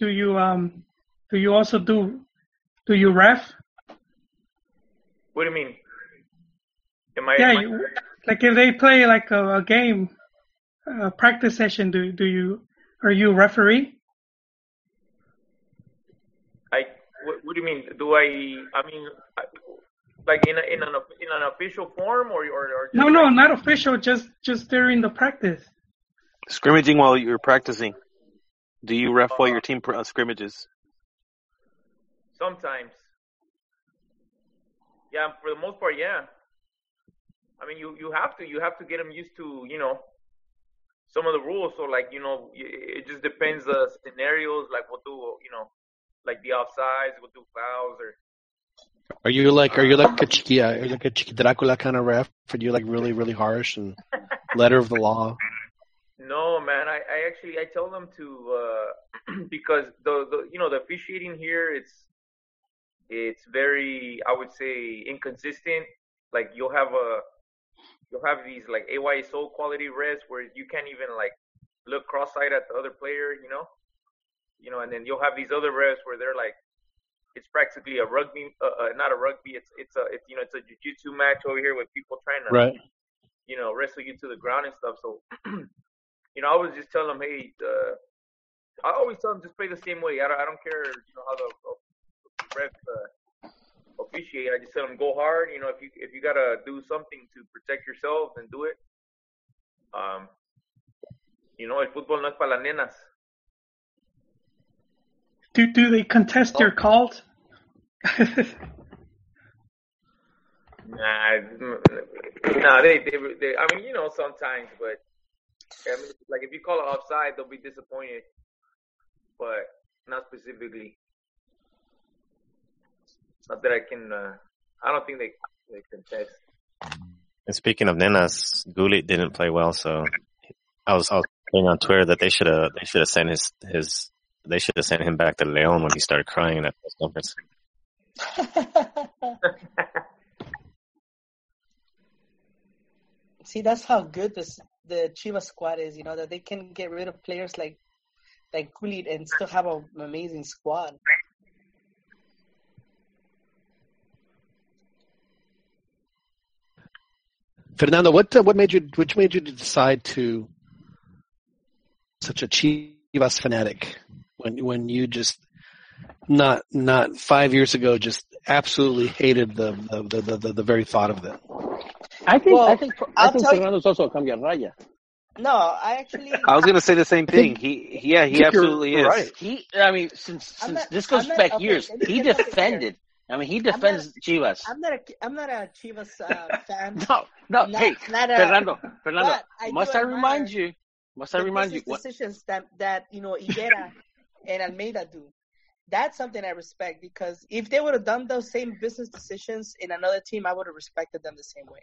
do you um do you also do do you ref? What do you mean? Am I? Yeah, am I- you, like if they play like a, a game, a practice session, do do you are you referee? I what, what do you mean? Do I? I mean, like in a, in an in an official form or or, or No, no, not official. Just just during the practice. scrimmaging while you're practicing. Do you ref while your team pr- uh, scrimmages? sometimes. Yeah, for the most part, yeah. I mean, you you have to you have to get them used to you know some of the rules. So like you know, it just depends the scenarios. Like we'll do you know, like the offsides, we'll do fouls or Are you like are you like a chiqui, are you like a chiqui Dracula kind of ref? Are you like really really harsh and letter of the law? No, man. I, I actually I tell them to uh, because the, the you know the officiating here it's it's very I would say inconsistent. Like you'll have a you'll have these like AYSO quality refs where you can't even like look cross-eyed at the other player, you know, you know, and then you'll have these other refs where they're like it's practically a rugby, uh, uh, not a rugby. It's it's a it's you know it's a jiu-jitsu match over here with people trying to Right. you know, wrestle you to the ground and stuff. So, you know, I was just telling them, hey, uh, I always tell them just play the same way. I don't, I don't care, you know, how the, the refs uh, officiate. I just tell them go hard. You know, if you if you gotta do something to protect yourself, then do it. Um, you know, el fútbol no es para las nenas. Do do they contest your calls? Nah, nah, they, they, they, I mean, you know, sometimes, but I mean, like if you call it offside, they'll be disappointed, but not specifically. Not that I can, uh, I don't think they they contest. And speaking of Nenas, Gullit didn't play well, so I was I was saying on Twitter that they should have they should have sent his his they should have sent him back to Leon when he started crying at press conference. See, that's how good this the Chivas squad is. You know that they can get rid of players like like Gullit and still have an amazing squad. Fernando, what uh, what made you which made you decide to such a Chivas fanatic? When when you just not not five years ago just absolutely hated the the the, the, the very thought of them. I think Well, I think I I'll think tell you- Fernando's also a cambia raya. No, I actually. I was gonna say the same thing. He, yeah, he absolutely is. right. He, I mean, since since not- this goes not- back okay, years, he defended. I mean, he defends Chivas. I'm not a. I'm not a Chivas uh, fan. No, no, Not- hey, not a- Fernando, Fernando, I must I remind you? Must I remind you? business What, decisions that that you know Higuera and Almeyda do. That's something I respect because if they would have done those same business decisions in another team, I would have respected them the same way.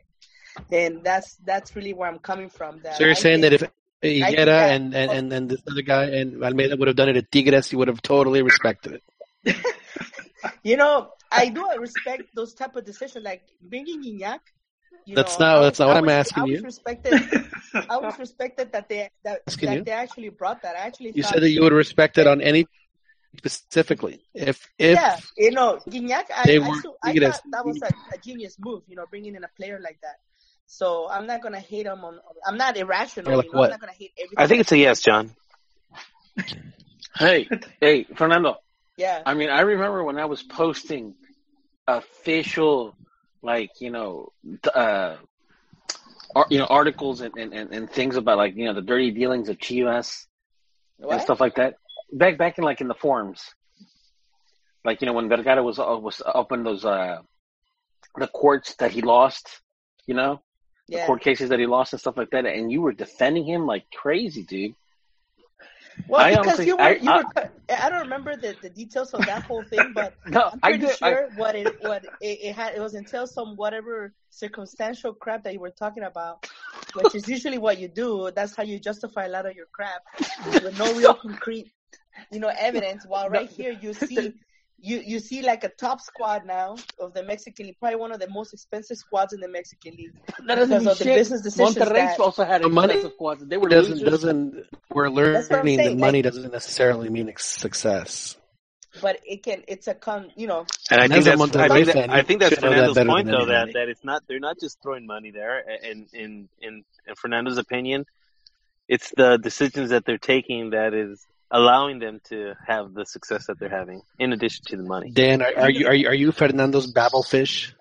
And that's that's really where I'm coming from. That So you're I saying think- that if Higuera and, and, oh and, and this other guy and Almeida would have done it at Tigres, you would have totally respected it. you know, I do respect those type of decisions, like bringing Gignac. You That's know, not- I that's not what I I'm was- asking I was you. Respected, I was respected that they that, that you. they actually brought that. I actually You said that you would respect it on any specifically. If if yeah, you know, Gignac, I, they I, weren't I Tigres. thought that was a, a genius move, you know, bringing in a player like that. So I'm not gonna hate him on. I'm not irrational. Like you know, what? I'm not gonna hate everything. I think it's a yes, John. hey, hey, Fernando. yeah. I mean, I remember when I was posting official, like you know, uh, ar- you know, articles and, and, and, and things about like you know the dirty dealings of Chivas and stuff like that. Back back in like in the forums, like you know when Vergara was uh, was up in those uh the courts that he lost, you know, the court cases that he lost and stuff like that, and you were defending him like crazy, dude. Well, I because you were, uh, I- you were. I don't remember the, the details of that whole thing, but No, I'm I pretty did. I, sure what it what it, it had it was until some whatever circumstantial crap that you were talking about, which is usually what you do. That's how you justify a lot of your crap with no real concrete, you know, evidence. While right here you see. You, you see like a top squad now of the Mexican League, probably one of the most expensive squads in the Mexican League. that doesn't because mean of the shit. business decisions Monterrey that- also had The money expensive squads. They were doesn't losers. doesn't we're That's what I'm learning that money like- doesn't necessarily mean success. But it can, it's a con, you know, And I think as a that's, I think, that, I think that's should know that Fernando's point, though, that, that it's not they're not just throwing money there. In in in in Fernando's opinion, it's the decisions that they're taking that is allowing them to have the success that they're having, in addition to the money. Dan, are, are you are you are you Fernando's babblefish?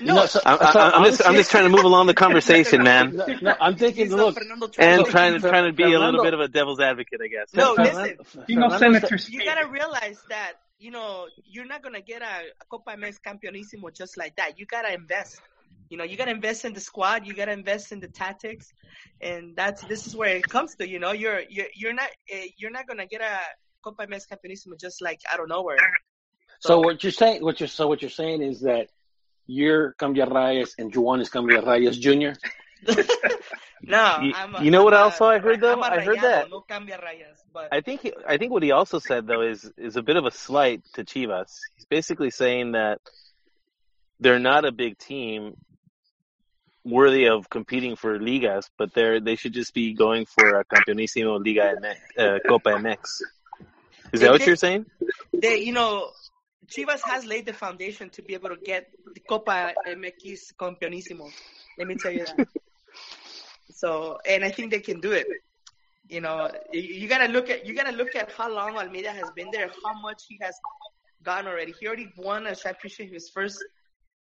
You know, so, I, so I, I'm just I'm just trying to move along the conversation, man, No, no, I'm thinking. A Look, and trying to trying to be a little bit of a devil's advocate, I guess. No, Fernando- listen. You know, Fernando Senator you gotta realize that you know you're not gonna get a, a Copa MX Campeonísimo just like that. You gotta invest. You know, you gotta invest in the squad. You gotta invest in the tactics, and that's this is where it comes to. You know, you're you're you're not uh, you're not gonna get a Copa MX Campeonísimo just like out of nowhere. So what you're saying, what you're so what you're saying is that you're Cambia Reyes and Juan is Cambia Reyes Jr. no, You- I'm a, you know what I'm also I heard, though? I'm a I heard that. No rayas, but I think he, I think what he also said though is is a bit of a slight to Chivas. He's basically saying that they're not a big team worthy of competing for ligas, but they're they should just be going for a Campeonísimo Liga MX, uh, Copa MX. Is that what you're saying? they, you know, Chivas has laid the foundation to be able to get the Copa MX Campeonísimo. Let me tell you that. so, and I think they can do it. You know, you, you gotta look at you gotta look at how long Almeyda has been there, how much he has gone already. He already won a championship his first,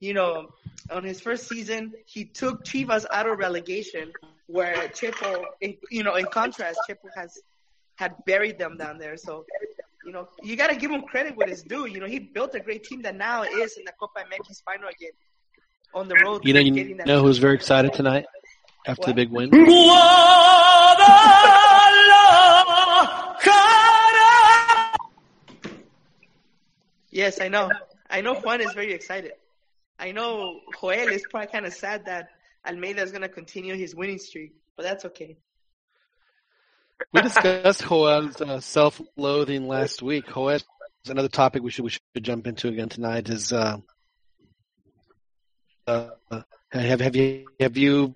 you know, on his first season. He took Chivas out of relegation, where Chepo, you know, in contrast, Chepo has had buried them down there. So, you know, you got to give him credit with his due. You know, he built a great team that now is in the Copa MX final again on the road. You know, you that- know who's very excited tonight after the big win. Yes, I know. I know Juan is very excited. I know Joel is probably kind of sad that Almeyda is going to continue his winning streak, but that's okay. We discussed Joel's uh, self-loathing last week. Joel is another topic we should we should jump into again tonight. Is uh, uh, have have you have you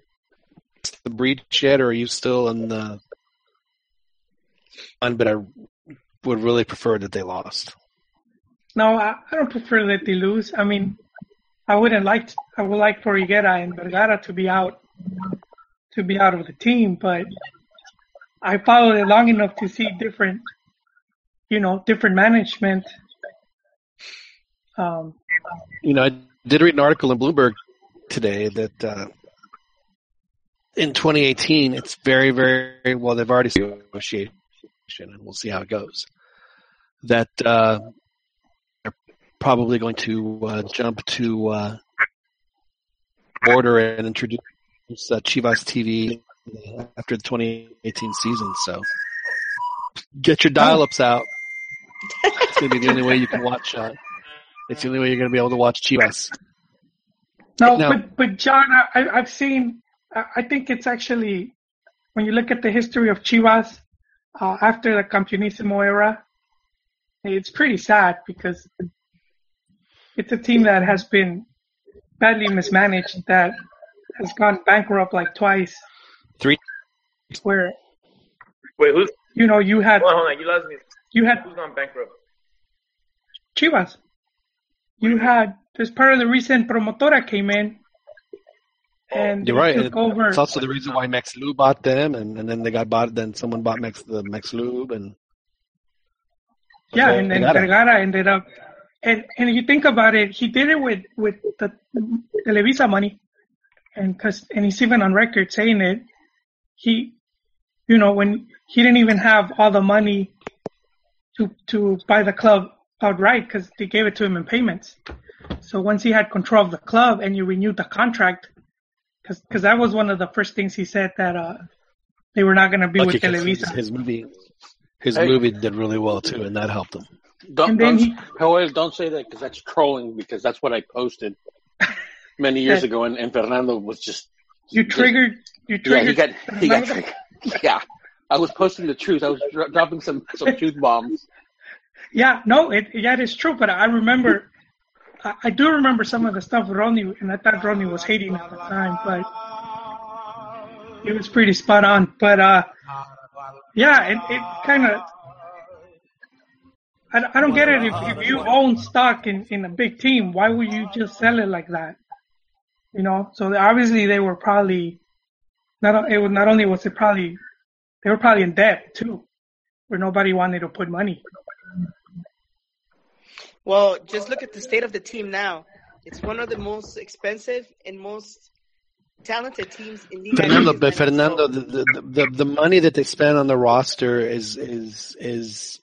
the breach yet, or are you still in the one? But I would really prefer that they lost. No, I, I don't prefer that they lose. I mean, I wouldn't like. I would like for Higuera and Vergara to be out to be out of the team, but I followed it long enough to see different, you know, different management. Um, You know, I did read an article in Bloomberg today that uh, in 2018, it's very, very well. They've already negotiation, and we'll see how it goes. That uh, probably going to uh, jump to uh, order and introduce uh, Chivas TV after the 2018 season. So get your dial-ups out. It's going to be the only way you can watch. Uh, it's the only way you're going to be able to watch Chivas. No, Now- but but John, I, I've seen. I think it's actually when you look at the history of Chivas uh, after the Campeonismo era, it's pretty sad because it's a team that has been badly mismanaged, that has gone bankrupt like twice. Three. Where Wait, who's? you know you had Hold on, hold on. You lost me. you had Who's gone bankrupt? Chivas. You had as part of the recent promotora came in, oh. and You're right. took over. It's also the reason why Max Lube bought them, and, and then they got bought. Then someone bought Max the Max Lube, and Yeah, and then Vergara. Vergara ended up, and and you think about it, he did it with with the Televisa money, and cause and he's even on record saying it. He, you know, when he didn't even have all the money to to buy the club outright because they gave it to him in payments. So once he had control of the club and you renewed the contract, because because that was one of the first things he said that uh they were not going to be Lucky with 'cause his, Televisa. his movie, his Hey. movie did really well too, and that helped him. Don't, And then don't, he- Joel, don't say that because that's trolling. Because that's what I posted many years ago, and, and Fernando was just You triggered. You yeah. He triggered. got he got Fernando. yeah. I was posting the truth. I was dro- dropping some some truth bombs. Yeah, no, it yeah, it is true. But I remember, I, I do remember some of the stuff Ronnie, and I thought Ronnie was hating at the time, but it was pretty spot on. But uh, yeah, it it kind of. I, I don't get it. If, if uh, you own stock in, in a big team, why would you just sell it like that? You know, so obviously they were probably not. It was not only was it probably they were probably in debt too, where nobody wanted to put money. Well, just look at the state of the team now. It's one of the most expensive and most talented teams in Liga Fernando, MX, but. Fernando, the, the the the money that they spend on the roster is is is.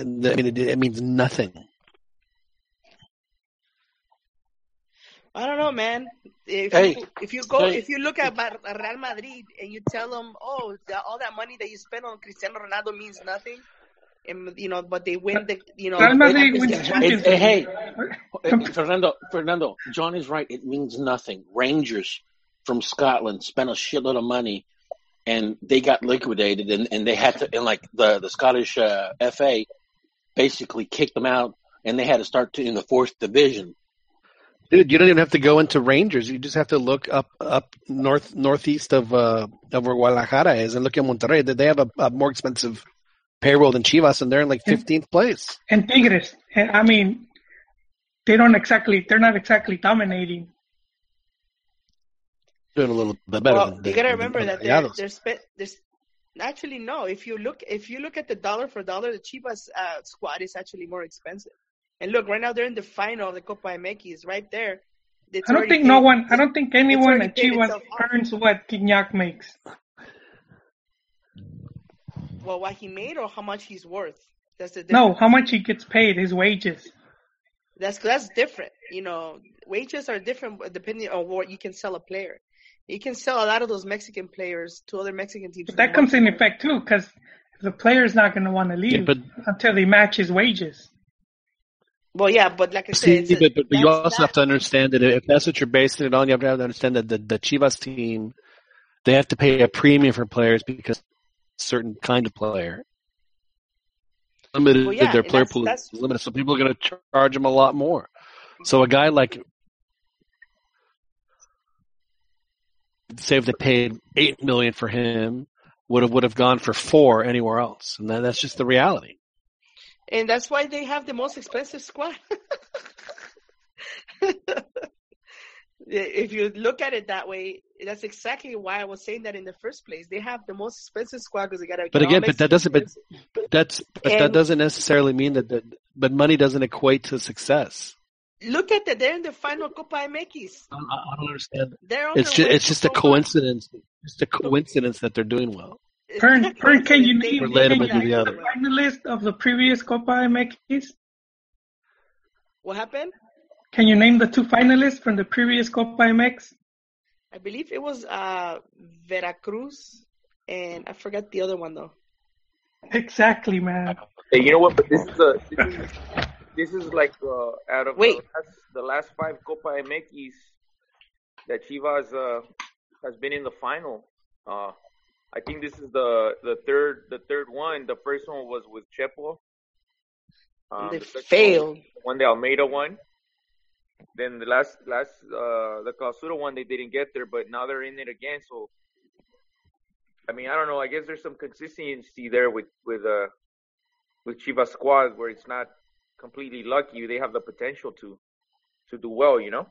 I mean, it, it means nothing. I don't know, man. If Hey, you, if you go, hey. if you look at Real Madrid and you tell them, oh, the, all that money that you spend on Cristiano Ronaldo means nothing, and you know, but they win the, you know, Real Madrid wins the Champions it- hey, Fernando, Fernando, John is right. It means nothing. Rangers from Scotland spent a shitload of money, and they got liquidated, and, and they had to, and like the the Scottish uh, FA basically kicked them out, and they had to start to, in the fourth division. Dude, you don't even have to go into Rangers. You just have to look up up north northeast of uh of where Guadalajara is and look at Monterrey. They- They have a, a more expensive payroll than Chivas, and they're in like fifteenth place. and Tigres. And I mean, they don't exactly, they're not exactly dominating. Doing a little bit better. well, than, you gotta remember than that they're, they're spent. There's actually no. If you look, if you look at the dollar for dollar, the Chivas uh, squad is actually more expensive. And look, right now they're in the final of the Copa MX, right there. It's I don't think no one, I don't think anyone at Chivas earns what Gignac makes. Well, what he made or how much he's worth. That's the difference. No, how much he gets paid, his wages. That's that's different. You know, wages are different depending on what you can sell a player. You can sell a lot of those Mexican players to other Mexican teams. But that comes in effect too, because the player is not going to want to leave Yeah, but until they match his wages. Well, yeah, but like I said, see, it's but, but, but you also not- have to understand that if that's what you're basing it on, you have to understand that the, the Chivas team they have to pay a premium for players because certain kind of player limited Well, yeah, their player that's- pool that's- is limited, so people are going to charge them a lot more. So a guy like say if they paid eight million for him, would have would have gone for four anywhere else, and that, that's just the reality. and that's why they have the most expensive squad. If you look at it that way, that's exactly why I was saying that in the first place. They have the most expensive squad because they got to. But again, but that doesn't. But, but that's. But that doesn't necessarily mean that. that but money doesn't equate to success. Look at that. They're in the final Copa MX. I, I don't understand. They're on It's their just. It's just a Copa. coincidence. Just a coincidence that they're doing well. Pern, Pern, can you name can you the name other. finalist of the previous Copa MX? What happened? Can you name the two finalists from the previous Copa MX? I believe it was uh, Veracruz, and I forgot the other one though. Exactly, man. Hey, you know what? But this is a this is, like uh, out of Wait. The, last, the last five Copa MX that Chivas uh, has been in the final. Uh, I think this is the the third the third one. The first one was with Chepo. Um, they the failed. One, the Almeyda one. Then the last last uh, the Clausura one they didn't get there, but now they're in it again. So I mean I don't know. I guess there's some consistency there with with uh with Chivas squad where it's not completely lucky. They have the potential to to do well. You know.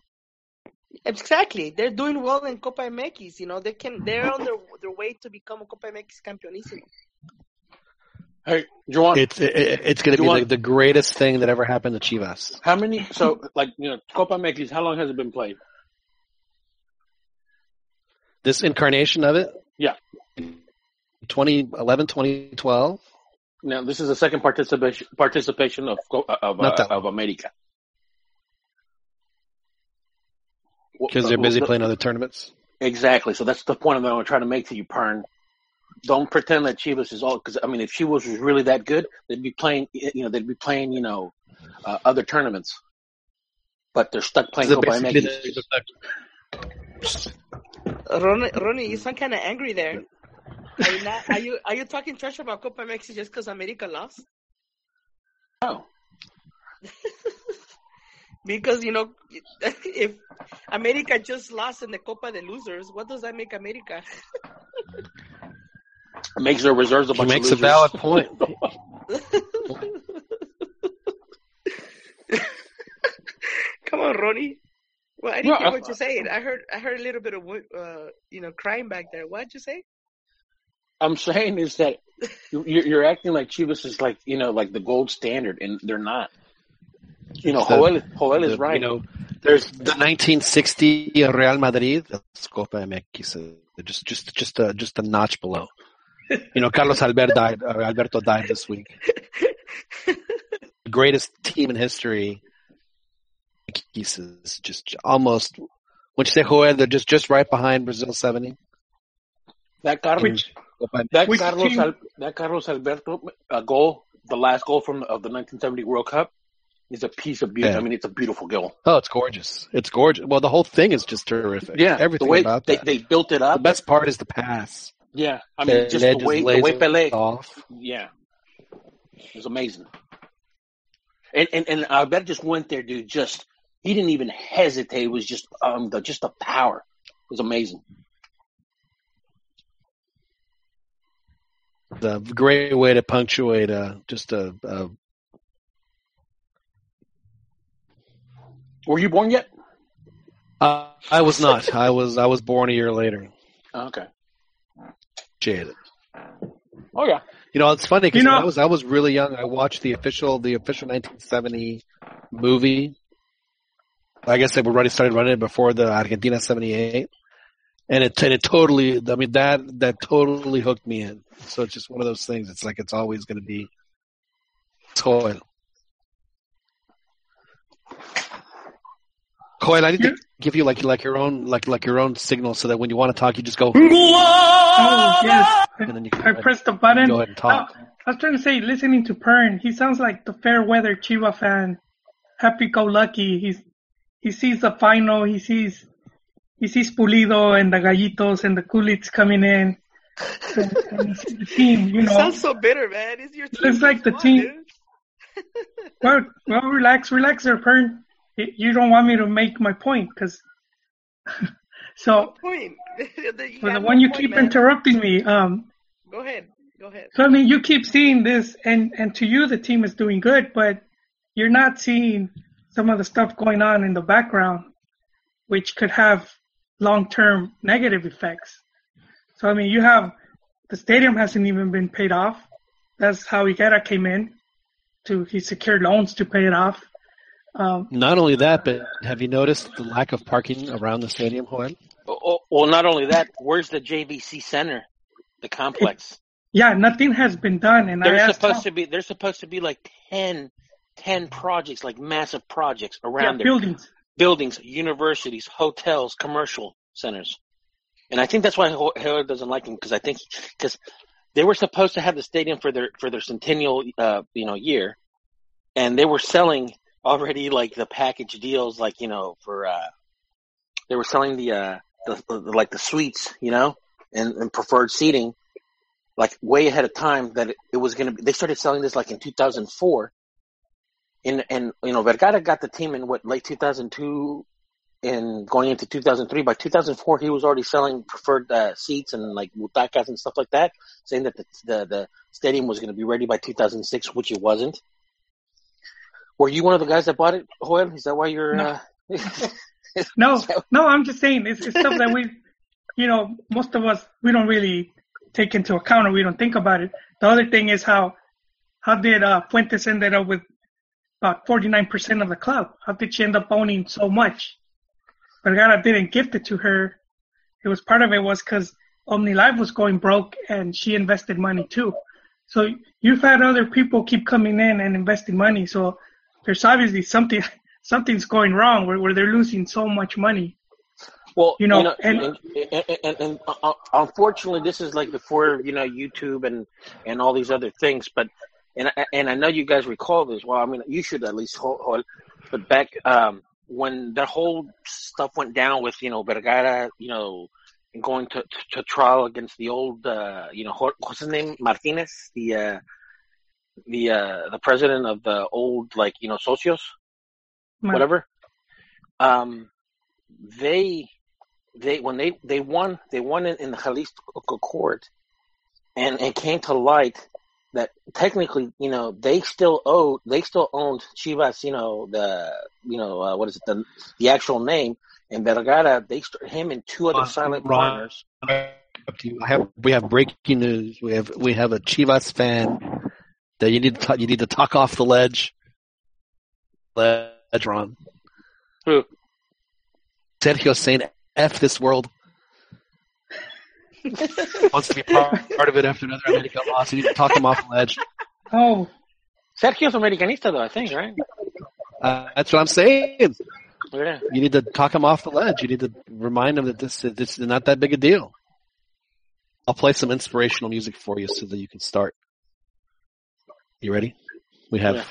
Exactly, they're doing well in Copa MX. You know, they can. They're on their their way to become a Copa MX campeonísimo. Hey, Juan, It's. It, it- it's going to be want- like the greatest thing that ever happened to Chivas. how many? So, like, you know, Copa MX, how long has it been played? This incarnation of it. Yeah. 2011, 2012. Now, this is the second participation participation of of uh, of America. Because they're busy Well, playing other tournaments. Exactly. So that's the point that I'm trying to make to you, Pern. Don't pretend that Chivas is all because I mean, if Chivas was really that good, they'd be playing. You know, they'd be playing. You know, uh, other tournaments. But they're stuck playing So Copa basically, MX. Ronnie, Ronnie, you sound kind of angry there. Are you not? Are you are you talking trash about Copa MX just because America lost? Oh, Because you know, if America just lost in the Copa de Losers, what does that make America? makes their reserves a He bunch makes of a valid point. Come on, Ronnie. Well, I didn't No, hear I- what you're saying. I heard I heard a little bit of uh, you know crying back there. What'd you say? I'm saying is that you- you're, you're acting like Chivas is like you know like the gold standard, and they're not. You know, The- Joel, Joel The- is right. You know, there's the 1960 Real Madrid. That's Copa MX. uh, Just, just, just a, just a notch below. You know, Carlos Alberto died. Uh, Alberto died this week. Greatest team in history. Is just almost. When you say Joel, they're just just right behind Brazil 70. that Carlos, Copa that which Carlos, team- Al, that Carlos Alberto uh, goal, the last goal from of the 1970 World Cup, is a piece of beauty. Yeah. I mean, it's a beautiful goal. Oh, it's gorgeous. It's gorgeous. Well, the whole thing is just terrific. Yeah, everything the way about they, that. they built it up. the best part is the pass. Yeah, I mean, just the way the lays way Pelé. off. Yeah, it was amazing. And and and Alberto just went there, dude. Just he didn't even hesitate. It was just um the just the power it was amazing. The great way to punctuate uh, just a, a Were you born yet? Uh, I was not. I was. I was born a year later. Okay. Jaded. Oh yeah. You know, it's funny because You know- I was I was really young. I watched the official the official 1970 movie. I guess they were already started running it before the Argentina 78, and it and it totally. I mean that that totally hooked me in. So it's just one of those things. It's like it's always going to be toil. Coil, I need to give you like like your own like like your own signal so that when you want to talk, you just go oh yes, and then you can I pressed the button. go ahead and talk. Oh, I was trying to say, listening to Pern, he sounds like the fair weather Chiva fan, happy go lucky. He's he sees the final, he sees sees Pulido and the Gallitos and the Gullits coming in, and, and the team. You know, sound so bitter, man. It's your team. looks like the team. well, well, relax, relax, there, Pern. You don't want me to make my point, because so Point. You for the got one you point, keep man. interrupting me, um, Go ahead. Go ahead. So I mean, you keep seeing this, and and to you the team is doing good, but you're not seeing some of the stuff going on in the background. which could have long-term negative effects. So I mean, you have the stadium hasn't even been paid off. That's how Higuera came in. To he secured loans to pay it off. Um, Not only that, but have you noticed the lack of parking around the stadium, Joel? Oh, well, not only that, where's the JVC Center, the complex? yeah, nothing has been done, and I There's asked supposed Tom- to be there's supposed to be like 10, 10 projects, like massive projects yeah, around there. buildings. Buildings, universities, hotels, commercial centers. And I think that's why Herod doesn't like him because I think because they were supposed to have the stadium for their for their centennial uh, you know year, and they were selling already like the package deals like you know for uh, they were selling the uh the, the like the suites you know and, and preferred seating like way ahead of time that it, it was gonna be. They started selling this like in 2004 and and you know Vergara got the team in what late 2002 and going into 2003 by 2004 he was already selling preferred uh, seats and like butacas and stuff like that saying that the the, the stadium was going to be ready by 2006 which it wasn't were you one of the guys that bought it Joel is that why you're No. uh, No, no, I'm just saying it's, it's stuff that we, you know, most of us we don't really take into account or we don't think about it. The other thing is how how did uh, Fuentes ended up with about 49% of the club? How did she end up owning so much? Vergara didn't gift it to her. It was part of it was because OmniLife was going broke and she invested money too. So you've had other people keep coming in and investing money. So there's obviously something something's going wrong where, where they're losing so much money. Well, You know, and, and- and, and, and, and uh, unfortunately, this is like before you know YouTube and and all these other things. But and I- and I know you guys recall this. Well, I mean, you should at least hold. hold but back um, when that whole stuff went down with you know Vergara, you know, going to to trial against the old, uh, you know, what- what's his name, Martinez, the uh, the uh, the president of the old like you know socios whatever. Um, they they when they they won they won in, in the Jalisco court, and it came to light that technically you know they still owe they still owned Chivas you know the you know uh, what is it the the actual name and Vergara they st- him and two other Uh, silent Ron- partners. Up to you. I have we have breaking news. We have we have a Chivas fan that you need to talk, you need to talk off the ledge. Ledge, Ron. Who? Sergio saying "f this world." Wants to be part, part of it after another America loss. You need to talk him off the ledge. Oh, Sergio's Americanista though I think right. Uh, that's what I'm saying. Yeah. You need to talk him off the ledge. You need to remind him that this this is not that big a deal. I'll play some inspirational music for you so that you can start. You ready? We have. Yeah.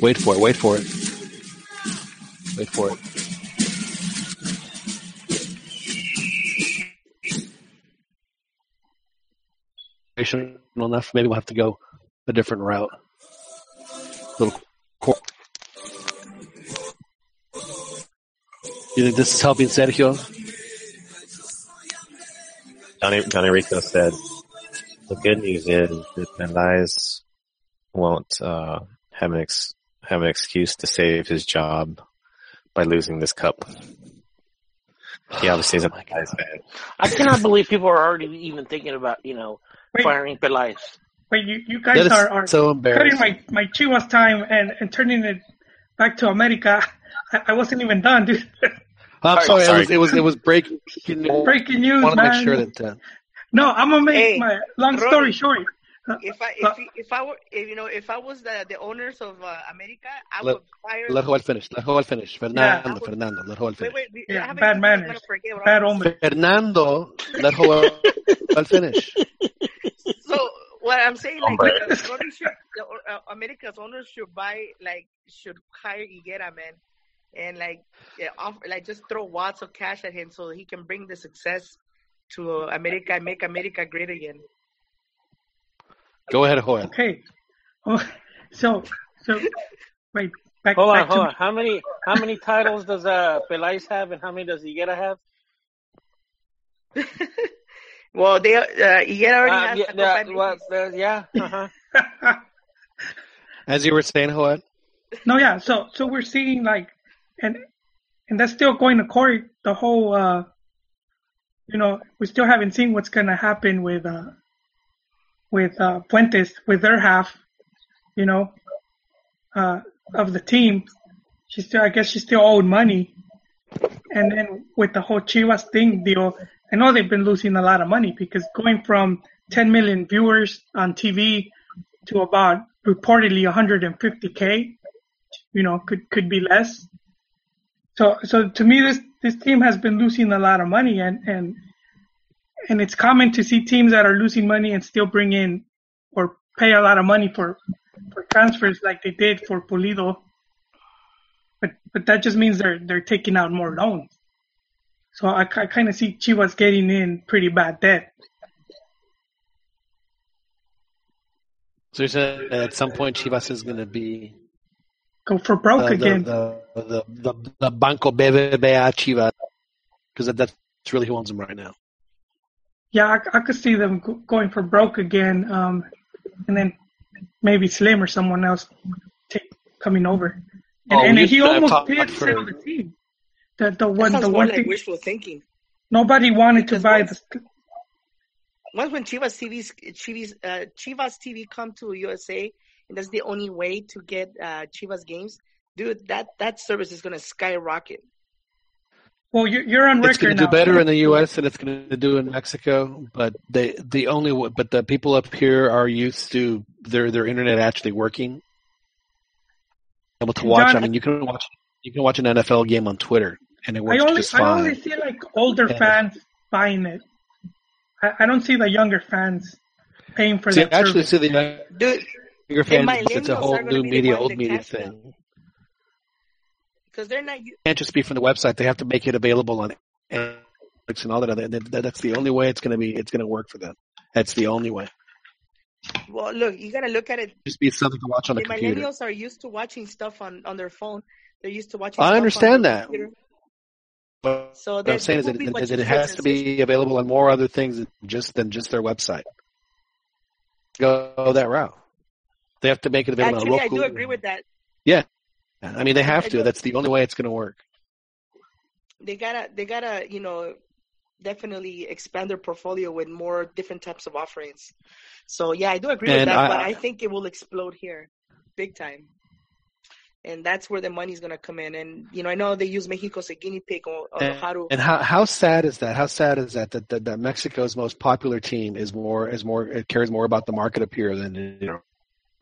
Wait for it. Wait for it. Wait for it. Enough. Maybe we'll have to go a different route. Little. cor- You think this is helping Sergio? Johnny Johnny Rico said, "The good news is that Mendes won't uh, have an ex- have an excuse to save his job by losing this cup." He obviously is a Mendes fan. I cannot believe people are already even thinking about you know wait, firing Peláez. wait, you, you guys are, are so cutting embarrassing. my, my Chivas time and, and turning it back to America. I, I wasn't even done, dude. I'm Sorry, sorry. sorry. It was it was it was breaking news. Breaking I news, want to man. make sure that uh, No, I'm gonna make Hey, my long Ronnie. story short. If I if if I were if, you know if I was the the owners of uh, America, I Let- would fire. let Joel finish. Let Joel finish. Fernando, I would- Fernando. Let Joel finish. wait, wait, Yeah, I have bad anything manners. forget Bad I- omen. Fernando, let Joel Joel finish. So what I'm saying, like, Hombre. the owners should, the, uh, America's owners should buy, like, should hire Higuera, man, and like, yeah, off, like, just throw lots of cash at him so he can bring the success to America and make America great again. Go ahead, Joel. Okay. Oh, so so wait. Back, Hold on, hold to on. How many how many titles does uh Peláez have, and how many does Higuera have? Well, they uh, Higuera already Uh, has yeah, the yeah, well, uh, yeah, uh-huh. As you were saying, Joel, No, yeah. So so we're seeing like, and and that's still going to court. The whole, uh, you know, we still haven't seen what's going to happen with uh, with uh, Fuentes with their half, you know, uh, of the team. She still, I guess, she still owed money. And then with the whole Chivas thing deal, I know they've been losing a lot of money because going from 10 million viewers on TV to about reportedly 150k, you know, could could be less. So so to me, this this team has been losing a lot of money, and and and it's common to see teams that are losing money and still bring in or pay a lot of money for for transfers like they did for Pulido. But but that just means they're they're taking out more loans. So I, I kind of see Chivas getting in pretty bad debt. so you said at some point Chivas is going to be Go for broke uh, the, again. the, the, the, the, the Banco BBVA Chivas because that's really who owns them right now. Yeah, I, I could see them go- going for broke again, um, and then maybe Slim or someone else take, coming over. And, Oh, and he used to have almost talked did for- sell the team. The the That one the more one like thing wishful thinking. nobody wanted to buy once- the. Once when Chivas TV Chivas uh, Chivas TV come to USA, and that's the only way to get uh, Chivas games, dude. That that service is gonna skyrocket. Well, you're, you're on record. It's going to do better in the U.S. than it's going to do in Mexico, but they the only w- but the people up here are used to their their internet actually working. Able to watch. John, I mean, you can watch you can watch an NFL game on Twitter, and it I works only just I fine. only see like older Yeah. fans buying it. I, I don't see the younger fans paying for See, that actually, service. see the Dude, younger fans. It's a whole new media, old media thing. them. Because they're not. It can't just be from the website. They have to make it available on Netflix and all that other. that- That's the only way it's going to be. It's going to work for them. That's the only way. Well, look, you gotta look at it. Just be something to watch on The the computer. millennials are used to watching stuff on on their phone. They're used to watching. I understand that. computer. But So what I'm saying is there that, will be much that it has to be available on more other things than just than just their website. Go that route. They have to make it available Actually, on I do agree with that. I mean, they have to. That's the only way it's going to work. They gotta, they gotta, you know, definitely expand their portfolio with more different types of offerings. So yeah, I do agree with that, I- but I think it will explode here, big time. And that's where the money's gonna come in. And you know, I know they use Mexico as a guinea pig on, on how to. And how how sad is that? How sad is that that, that that Mexico's most popular team is more is more it cares more about the market up here than in your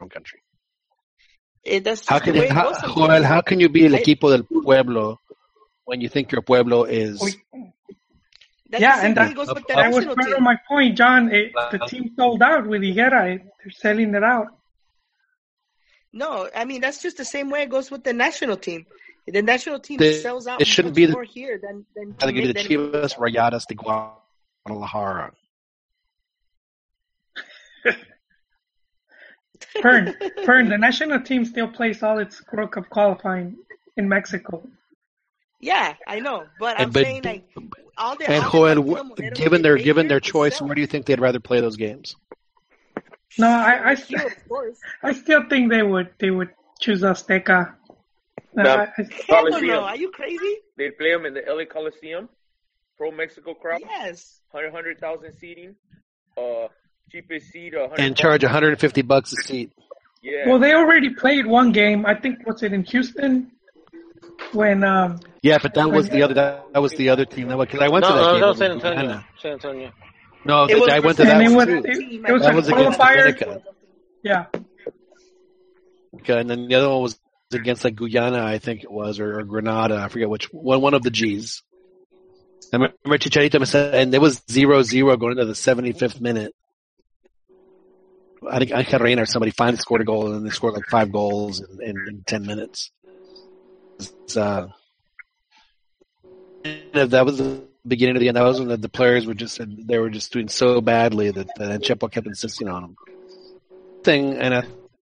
own country. It, that's just How the can way you, it how. Joel, how can you be el equipo del pueblo when you think your pueblo is That's Yeah, and that- goes with the That was part team. of my point, John. It, the team sold out with Higuera. It, they're selling it out. No, I mean that's just the same way it goes with the national team. The national team They- sells out it shouldn't much be the- more here than than Gotta give the Chivas Rayadas de Guadalajara. Fern, Fern, the national team still plays all its World Cup qualifying in Mexico. Yeah, I know, but I'm but saying like all the and all Joel, the wh- Partido Monero given their given their choice, sell. where do you think they'd rather play those games? No, I, I, Here. I still think they would they would choose Azteca. Uh, No. I- I- Hell no, Coliseum. are you crazy? They play them in the LA Coliseum, pro Mexico crowd, Yes. 100 100,000 seating, uh, cheapest seat, And charge 150 bucks a seat. Yeah. well, they already played one game. I think what's it in Houston when um Yeah, but that was the other that, that was the other team. That because I went No, to that no, game. that in was San Antonio. Guyana. San Antonio. No, It was I went to versus that and it was too. it, it was That a was against qualifier. Dominica. Yeah, Okay, and then the other one was against like Guyana, I think it was, or, or Grenada. I forget which one. One of the G's. I remember Chicharito said, and it was 0-0 going into the 75th minute. I think Angel Reyna or somebody finally scored a goal, and they scored like five goals in, in, in 10 minutes. Uh, that was the beginning of the end. That was when the, the players were just they were just doing so badly that, that Chepo kept insisting on them. Thing, and I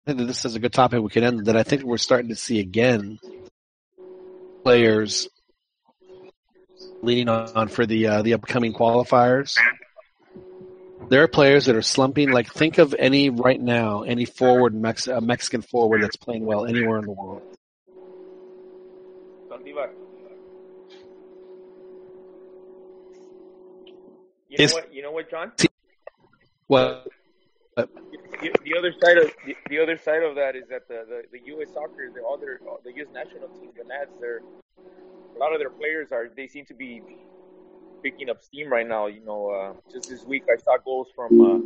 think that this is a good topic we could end. That I think we're starting to see again players leaning on for the uh, the upcoming qualifiers. There are players that are slumping. Like think of any right now, any forward Mex- uh, Mexican forward that's playing well anywhere in the world. You know what? You know what, John? Well, The, the other side of the, the other side of that is that the, the, the U.S. soccer, the other the U.S. national team, the Nats, they're a lot of their players are they seem to be picking up steam right now. You know, uh, just this week I saw goals from uh,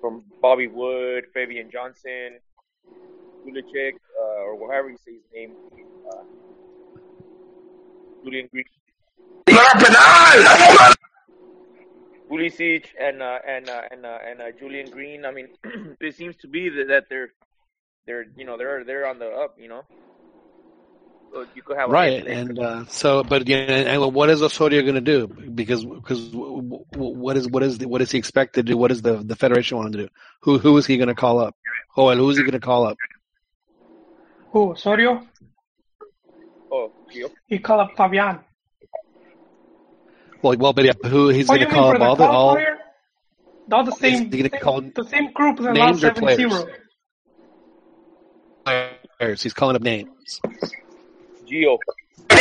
from Bobby Wood, Fabian Johnson, Kulichek, uh, or whatever you say his name, uh, Julian Green. Pulisic and uh, and uh, and uh, and uh, Julian Green. I mean, it seems to be that, that they're they're you know they're they're on the up. You know, you could have a right, and uh, so, but again, and what is Osorio going to do? Because because w- w- what is what is what is he expected to do? What is the the federation want to do? Who who is he going to call up? Joel, who is he going to call up? Who? Osorio? oh, Gio. He called up Fabian. Well, well, but yeah, who he's going to call up all the all player? All the Is same, call the same group as the names or last seven players? zero. players. He's calling up names. Gio. I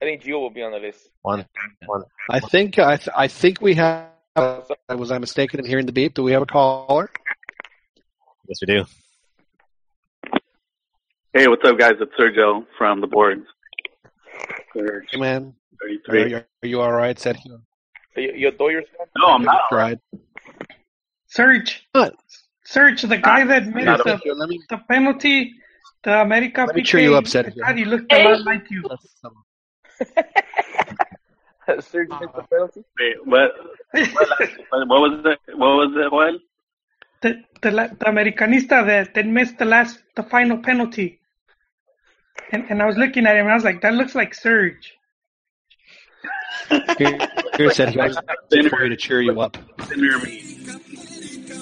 think Gio will be on the list. One, one. I think I th- I think we have. Was I mistaken in hearing the beep? Do we have a caller? Yes, we do. Hey, what's up, guys? It's Sergio from the boards. Surge Hey, man, are you, are you all right, Sergio? You, you a Doyers fan? No, I'm not. Right. Serge. What? Serge, the guy that made the, the penalty, the America Let me PK, cheer you up, Sergio. God, he looked a lot like you. Serge missed uh-huh. the penalty. Wait, what? What what was it? What was it, Joel? The, the, the Americanista that, that missed the last, the final penalty. And, and I was looking at him and I was like, that looks like Serge. Here, here Sergio. I just for you to cheer you up. Thinner me.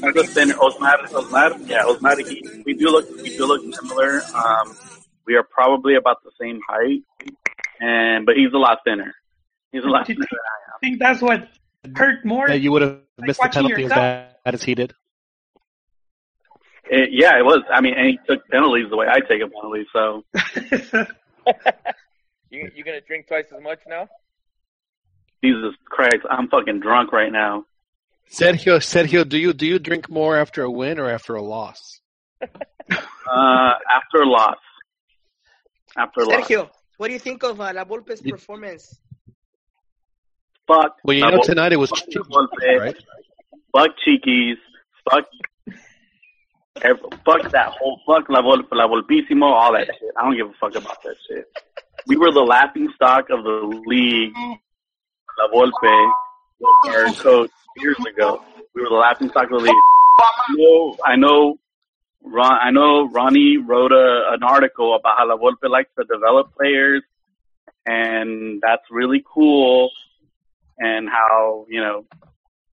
I just thinner. Osmar, Osmar, yeah, Osmar. He, we do look, we do look similar. Um, we are probably about the same height, and but he's a lot thinner. He's a lot Did thinner. I think that's what hurt more? That you would have Like missed the penalty as bad as he did. It, yeah, it was. I mean, and he took penalties the way I take a penalty. So You you gonna drink twice as much now? Jesus Christ, I'm fucking drunk right now. Sergio, Sergio, do you do you drink more after a win or after a loss? Uh, after a loss. After a loss. Sergio, what do you think of uh, La Volpe's You- performance? Fuck. Well, you know Double- tonight it was fuck cheap, Volpe, right? Fuck Chiquis. Fuck. Fuck that whole fuck La Volpe, La Volpissimo, all that shit. I don't give a fuck about that shit. We were the laughing stock of the league. La Volpe, was our coach years ago. We were the laughing stock of the league. I know, I know, Ron, I know Ronnie wrote a, an article about how La Volpe likes to develop players, and that's really cool. And how you know,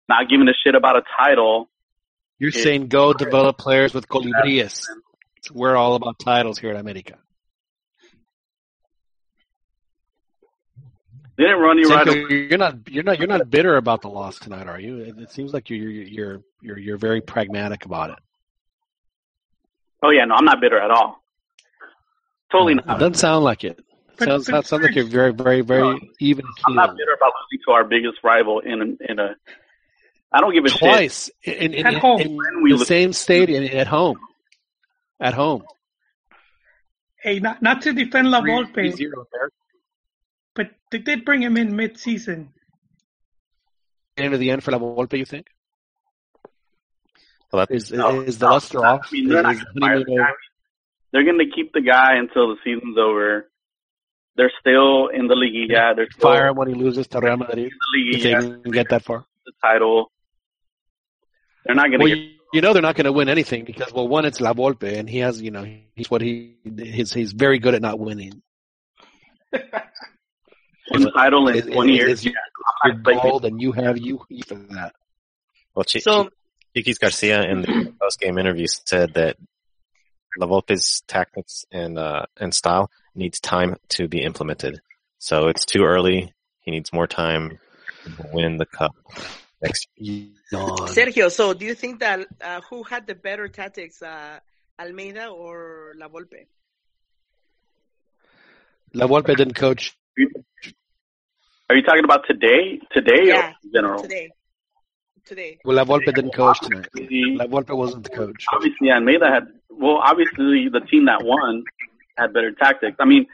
not giving a shit about a title. You're saying go develop players with colibríes. We're all about titles here at America. Didn't Ronnie write a Sergio, you're not you're not you're not bitter about the loss tonight, are you? It, it seems like you're you're you're you're very pragmatic about it. Oh yeah, no, I'm not bitter at all. Totally It not. doesn't sound like it. But- sounds but sounds like you're very very very No, even I'm not bitter about losing to our biggest rival in in a. I don't give a shit. Twice in, in, At in, home. in When we the lose. same stadium at home. At home. Hey, not, not to defend La Three- Volpe, three zero there. But they did bring him in mid-season. End of the end for La Volpe, you think? Well, that, Is No, is the no, luster I off? mean, Is, they're is gonna the They're going to keep the guy until the season's over. They're still in the Liguilla. They're still Fire him when he loses to Real Madrid. in the If they Liguilla. can get that far. The title. They're not going to Well, get. you, you know they're not going to win anything because well, one it's La Volpe, and he has you know he's what he he's he's very good at not winning. One title in Is, 20 is, years. is your, I'm your not gold, and you have you you for that. well, Chi- So, Chiquis Garcia in the post game interview said that La Volpe's tactics and uh, and style needs time to be implemented. So it's too early. He needs more time to win the cup next year. Sergio, so do you think that uh, who had the better tactics, uh, Almeyda or La Volpe? La Volpe didn't coach. Are you talking about today? Today Yeah, or in general? today. Today. Well, La Volpe didn't coach tonight. Obviously, La Volpe wasn't the coach. obviously Almeyda had well obviously the team that won had better tactics. I mean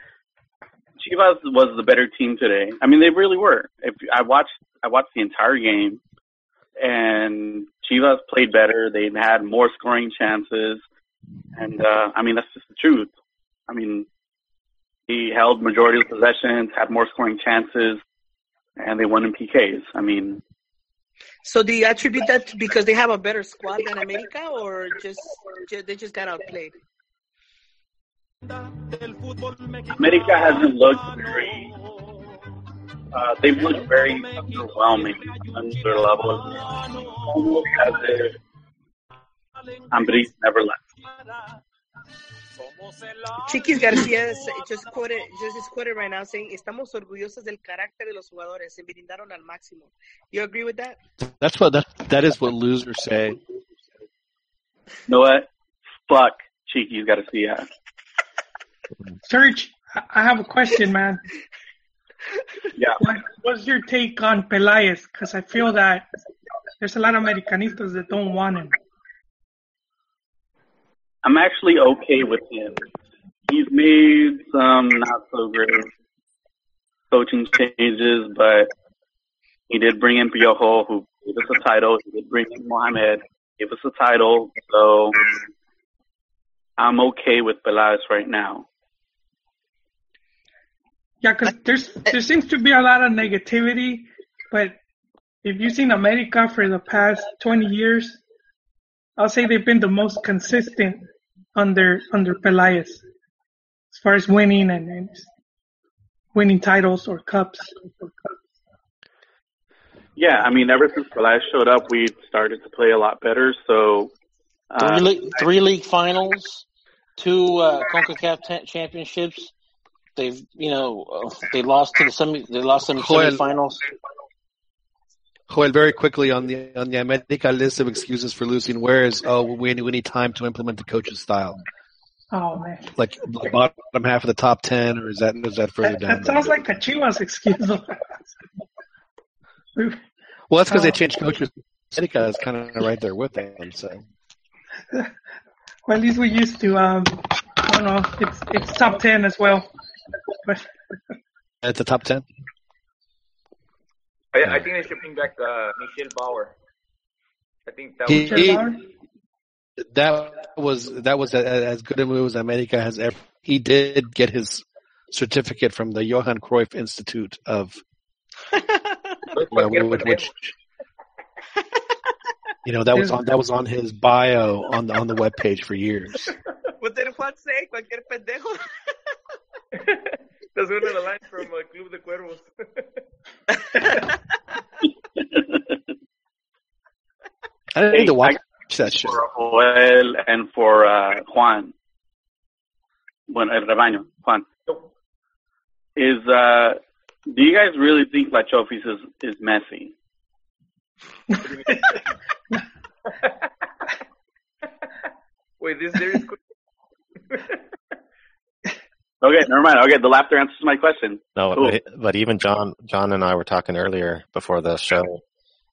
Chivas was the better team today. I mean they really were. If I watched I watched the entire game and Chivas played better. They had more scoring chances and uh I mean that's just the truth. I mean he held majority of possessions, had more scoring chances and they won in PKs. I mean So do you attribute that because they have a better squad than America, or just, ju- they just got outplayed? America hasn't looked very. Uh, they've looked very underwhelming under their level. Almost as if Ambriz never left. Chiquis García just quoted, just is quoted right now saying, "Estamos orgullosos del carácter de los jugadores, se brindaron al máximo." You agree with that? That's what that that is what losers say. You know what? Fuck Cheeky's got to see that. Serge, I I have a question, man. Yeah. What, what's your take on Pelaez? Because I feel that there's a lot of Americanistas that don't want him. I'm actually okay with him. He's made some not so great coaching changes, but he did bring in Piojo, who gave us a title. He did bring in Mohamed, gave us a title. So I'm okay with Pelaez right now. Yeah, because there's there seems to be a lot of negativity, but if you've seen America for the past 20 years, I'll say they've been the most consistent under under Pelaez, as far as winning and, and winning titles or cups. Yeah, I mean, ever since Pelaez showed up, we started to play a lot better. So Three, uh, league, three league finals, two uh, Concacaf ta- championships. They've, you know, uh, they lost to the semi. They lost in the Joel. semifinals. Joel, very quickly on the on the America list of excuses for losing, where is oh we need, we need time to implement the coach's style, Oh man, like the bottom half of the top ten, or is that is that further that, down? that sounds like a Chivas excuse. Well, that's because they Oh. changed coaches. America is kind of right there with them. So well, at least we used to. Um, I don't know. It's it's top ten as well. But at the top ten. I, I think they should bring back uh, Michel Bauer. I think that He, was he- that was that was a, as good a move as America has ever. He did get his certificate from the Johan Cruyff Institute of cualquier which, which you know that was on that was on his bio on the on the web page for years. What did Juan say? Cualquier pendejo. That's one of the lines from uh, Club de Cuervos. I didn't Hey, need to watch I- that show. for Joel and for uh, Juan. Bueno, el rebaño, Juan. Is uh, do you guys really think La Chofis is is messy? Wait, this there is. Okay, never mind. Okay, the laughter answers my question. No, Cool. but, but even John, John and I were talking earlier before the show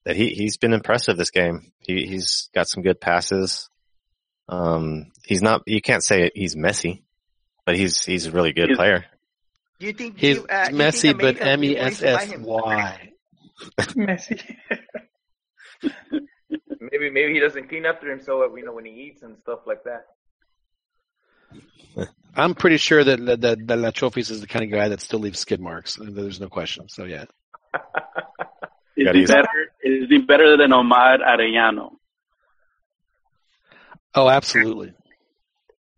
that he he's been impressive this game. He he's got some good passes. Um, he's not. You can't say he's messy, but he's he's a really good He's- player. You think He's you, uh, you messy, think but America M E is S going to buy S him? Y. Messi. Maybe maybe he doesn't clean up after himself, you know, when he eats and stuff like that. I'm pretty sure that that, that, that La is the kind of guy that still leaves skid marks. There's no question. So yeah, Is he better? Is he better than Omar Arellano? oh absolutely.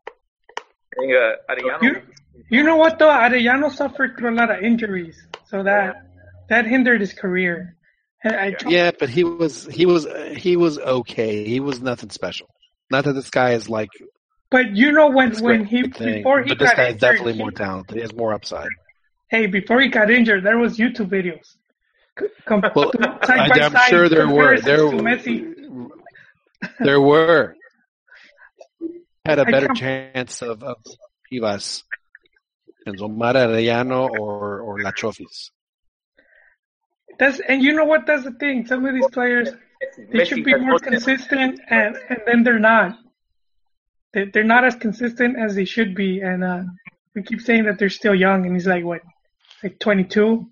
I think uh, Arellano. You, you know what though? Arellano suffered through a lot of injuries, so that that hindered his career. And I, Yeah, but he was he was he was okay. He was nothing special. Not that this guy is like But you know when this when he thing, before he but this got guy is definitely he- more talented. He has more upside. hey, before he got injured, there was YouTube videos. Com- Well, side I, by I'm side sure there were. There, to Messi. there were. Had a better chance of, of Chivas than Omar Arellano or, or La Chofis. That's and you know what? That's the thing. Some of these players they Messi should be more consistent, and and then they're not. They they're not as consistent as they should be, and uh, we keep saying that they're still young, and he's like what, like 22.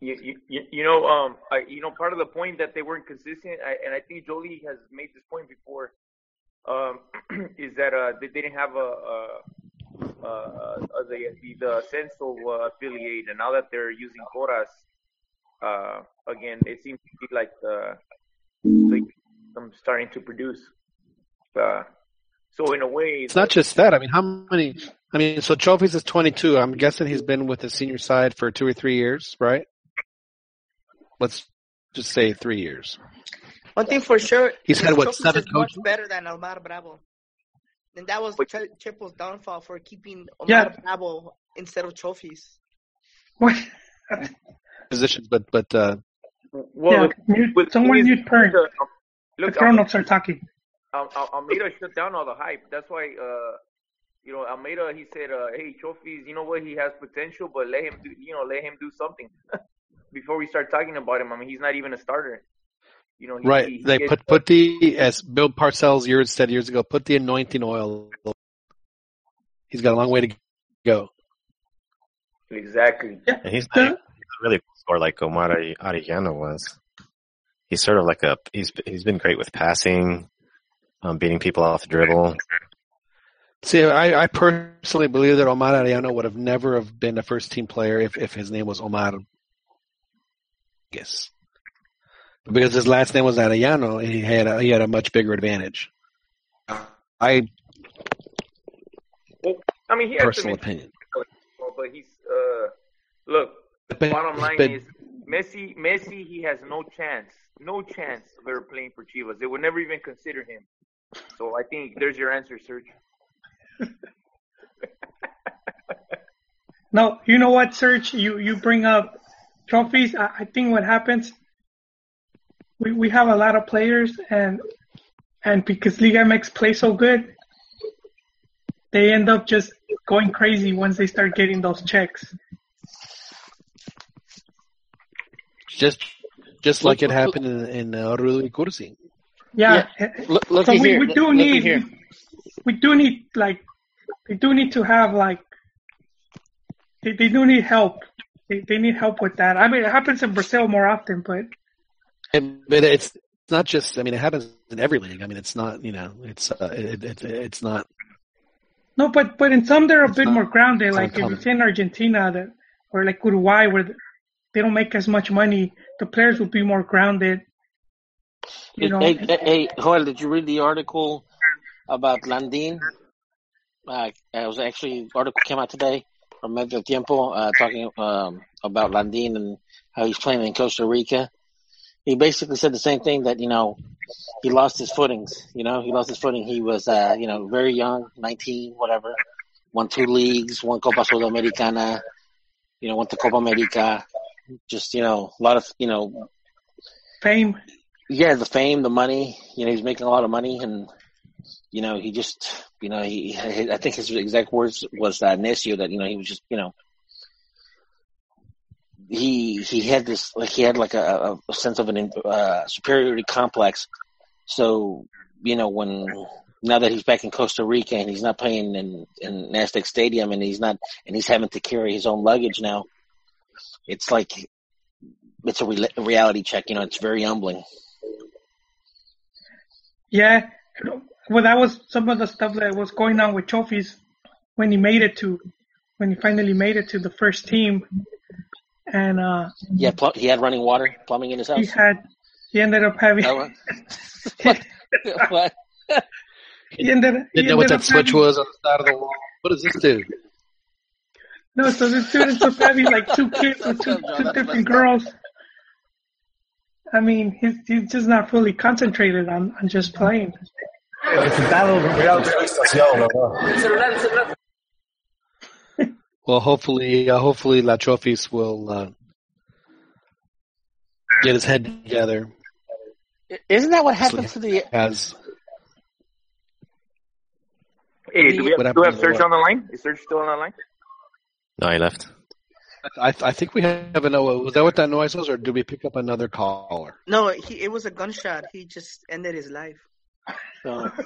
You, you, you- know, um, I, you know, part of the point that they weren't consistent, I, and I think Jolie has made this point before, um, is that uh, they didn't have a, a, a the the, the uh, affiliate, and now that they're using Coras, uh, again, it seems to be like the, the I'm starting to produce. Uh, so in a way, It's not just that. I mean, how many? I mean, so Chofis is 22. I'm guessing he's been with the senior side for two or three years, right? Let's just say three years. One thing for sure, He's had, what, seven is much coaches? better than Omar Bravo. And that was Ch- Chepo's downfall for keeping Omar Yeah. Bravo instead of Chofis. What? Positions, but but uh, well, yeah, look, mute, with- someone is- mute Pern. the- The look, grown-ups are talking. Al- Al- Almeyda shut down all the hype. That's why, uh, you know, Almeyda he said, uh, "Hey, Chofis, you know what? He has potential, but let him do, you know, let him do something before we start talking about him. I mean, he's not even a starter. You know, he, right. he They gets- put put the as Bill Parcells years said years ago. Put the anointing oil. He's got a long way to go. exactly. And he's not even really score like Omar Arellano was. He's sort of like a he's he's been great with passing, um, beating people off the dribble. See, I, I personally believe that Omar Arellano would have never have been a first team player if, if his name was Omar. Yes, because his last name was Arellano, and he had a, he had a much bigger advantage. I Well, I mean, he has personal some opinion. But he's uh, look. The But- bottom line but- is Messi. Messi, he has no chance, no chance of ever playing for Chivas. They would never even consider him. So I think there's your answer, Serge. No, you know what, Serge? You you bring up Chofis. I, I think what happens, we we have a lot of players, and and because Liga MX plays so good, they end up just going crazy once they start getting those checks. Just just like it happened in, in uh, Rui Cursi. Yeah. Look, look so we, here. we do Look- need here. we do need like we do need to have like they, they do need help. They they need help with that. I mean, it happens in Brazil more often, but And, but it's not just. I mean, it happens in every league. I mean, it's not. You know, it's uh, it, it, it's not. No, but but in some they're a bit not- more grounded. Like if uncommon. it's in Argentina, that or like Uruguay, where they don't make as much money, the players would be more grounded. You know, Hey, hey, hey, Joel, did you read the article about Landin? Uh, it was actually article came out today from Medio Tiempo uh, talking um, about Landin and how he's playing in Costa Rica. He basically said the same thing that you know he lost his footings. You know, he lost his footing. He was uh, you know very young, nineteen, whatever. Won two leagues, won Copa Sudamericana. You know, went to Copa America. Just you know, a lot of you know fame. Yeah, the fame, the money. You know, he's making a lot of money, and you know, he just, you know, he. I think his exact words was uh, necio that you know he was just, you know, he he had this like he had like a, a sense of an uh, superiority complex. So you know, when now that he's back in Costa Rica and he's not playing in in Aztec Stadium and he's not and he's having to carry his own luggage now, it's like it's a re- reality check. You know, it's very humbling. Yeah, well, that was some of the stuff that was going on with Chofis when he made it to when he finally made it to the first team, and uh, Yeah, pl- he had running water, plumbing in his house. he had he ended up having Oh, what? what? he ended he Didn't know what that switch having- was on the side of the wall. What does this do? No, so this dude ends up having like two kids with two, two different girls. I mean, he's he's just not fully concentrated on, on just playing. Well, hopefully, uh, hopefully La Chofis will uh, get his head together. Isn't that what happened to the? Has Hey, do we have, do we have Serge on the line? Is Serge still on the line? No, he left. I, I think we have a no. Was that what that noise was, or did we pick up another caller? No, he, it was a gunshot. He just ended his life. Uh,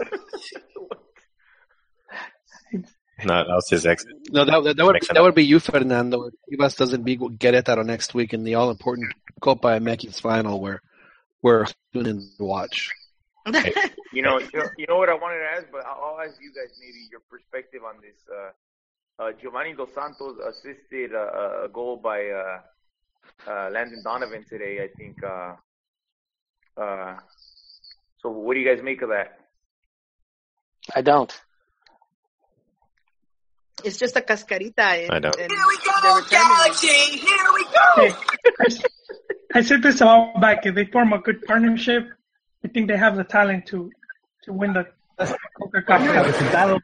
No, that was his exit. No, that, that, that would Mix that would be you, Fernando. If Chivas doesn't beat Querétaro next week in the all important Copa MX final, where we're tuning in to watch. You know, you know, you know what I wanted to ask, but I'll, I'll ask you guys maybe your perspective on this. Uh, Giovanni Dos Santos assisted uh, a goal by uh, uh, Landon Donovan today. I think. Uh, uh, so, what do you guys make of that? I don't. It's just a cascarita. And, I don't. And Here we go, Galaxy. Here we go. Hey, I, s- I said this a while back. If they form a good partnership, I think they have the talent to to win the Coca Cola.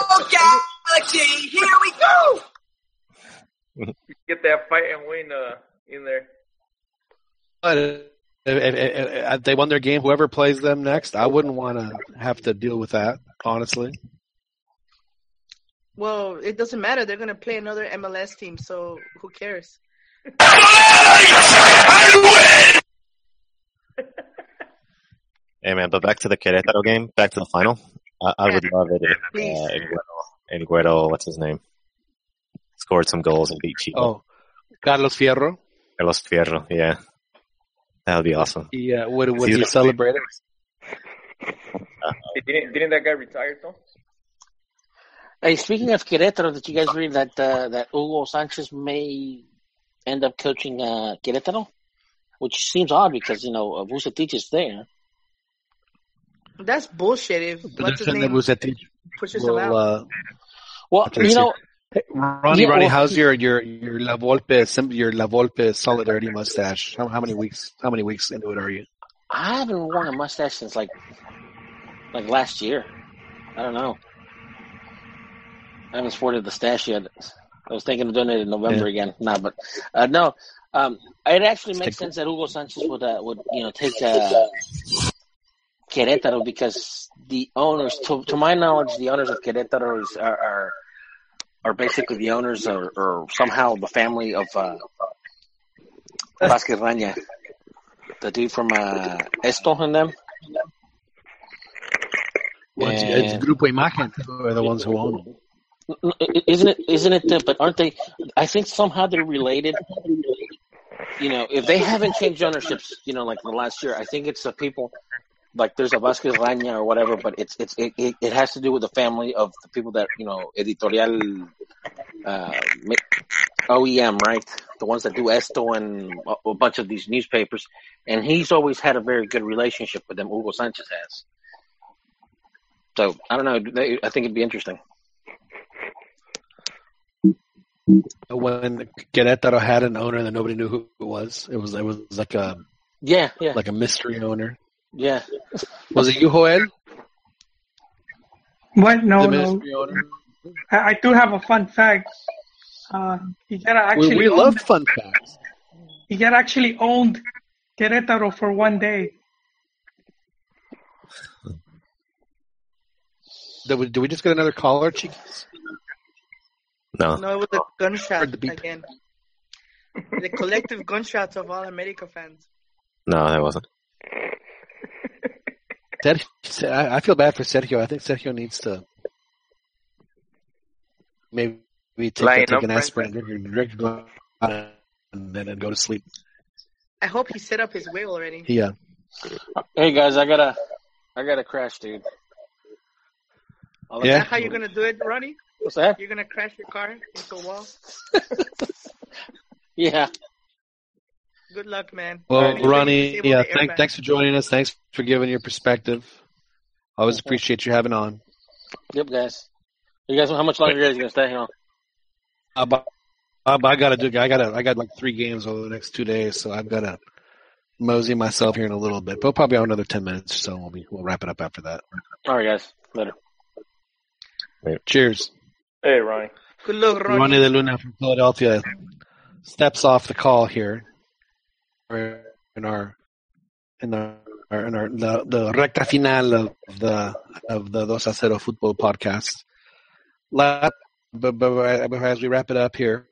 Oh, Galaxy. Here we go. Get that fight and win uh, in there. But if, if, if, if they won their game, whoever plays them next, I wouldn't want to have to deal with that. Honestly, Well, it doesn't matter. They're gonna play another MLS team, so who cares? Hey man, but back to the Querétaro game, back to the final. I, I would love it if Please. uh, El Güero, what's his name, scored some goals and beat Chivas. oh, Carlos Fierro. Carlos Fierro, yeah, that would be awesome. Yeah, would would See he celebrate it? Hey, Didn't didn't that guy retire though? Hey, speaking of Querétaro, did you guys read that uh, that Hugo Sanchez may end up coaching uh, Querétaro? Which seems odd because you know Vucetich is there. That's bullshit. If The what's his defender name Vucetich pushes him out. Uh, Well, I you so. know, Ronnie, Yeah, Ronnie, well- how's your your your La Volpe sim- your La Volpe solidarity mustache? How, how many weeks? How many weeks into it are you? I haven't worn a mustache since like like last year. I don't know. I haven't sported the stash yet. I was thinking of doing it in November again. Nah, but uh, no. Um, it actually makes sense that Hugo Sanchez would uh, would you know take uh, Querétaro because the owners, to, to my knowledge, the owners of Querétaro is, are, are are basically the owners or, or somehow the family of uh, Vasquez Raña, the dude from uh, Esto and them. Well, it's, it's Grupo Imagen who are the ones who own them. Isn't it? Isn't it? Uh, but aren't they? I think somehow they're related. You know, if they haven't changed ownerships, you know, like the last year, I think it's the people. Like there's a Vasquez Raña or whatever, but it's it's it, it, it has to do with the family of the people that you know, editorial, uh, OEM, right? The ones that do Esto and a, a bunch of these newspapers, and he's always had a very good relationship with them. Hugo Sanchez has. So I don't know. They, I think it'd be interesting. When Querétaro had an owner that nobody knew who it was, it was it was like a Yeah, yeah, like a mystery owner. Yeah. Was it you, Joel? What? No, the no. I, I do have a fun fact. Uh, Higuera actually We, we owned, love fun facts. Higuera actually owned Querétaro for one day. Did we, did we just get another caller, Chiquis? No, No, it was a gunshot the again. The collective gunshots of all America fans. no, that wasn't. Sergio, I, I feel bad for Sergio. I think Sergio needs to maybe take, Lighten take an Frank. aspirin, drink, drink, go out and then and go to sleep. I hope he set up his way already. He, uh, Hey guys, I gotta, I gotta crash, dude. I'll Is Yeah. that how you're gonna do it, Ronnie? What's that? You're gonna crash your car into a wall? Yeah. Good luck, man. well, Make Ronnie, yeah, the thank, thanks for joining us. Thanks for giving your perspective. Always appreciate you having on. Yep, guys. You guys, how much longer are you guys gonna stay here? Uh, but, uh, but I gotta do. I gotta. I got like three games over the next two days, so I've gotta mosey myself here in a little bit. But probably have another ten minutes, or so we'll be we'll wrap it up after that. All right, guys. Later. Cheers. Hey, Ronnie. Good luck, Ronnie. Ronnie De Luna from Philadelphia steps off the call here. In our in our in our the, the recta final of the of the Dos a Cero football podcast. La- but, but as we wrap it up here,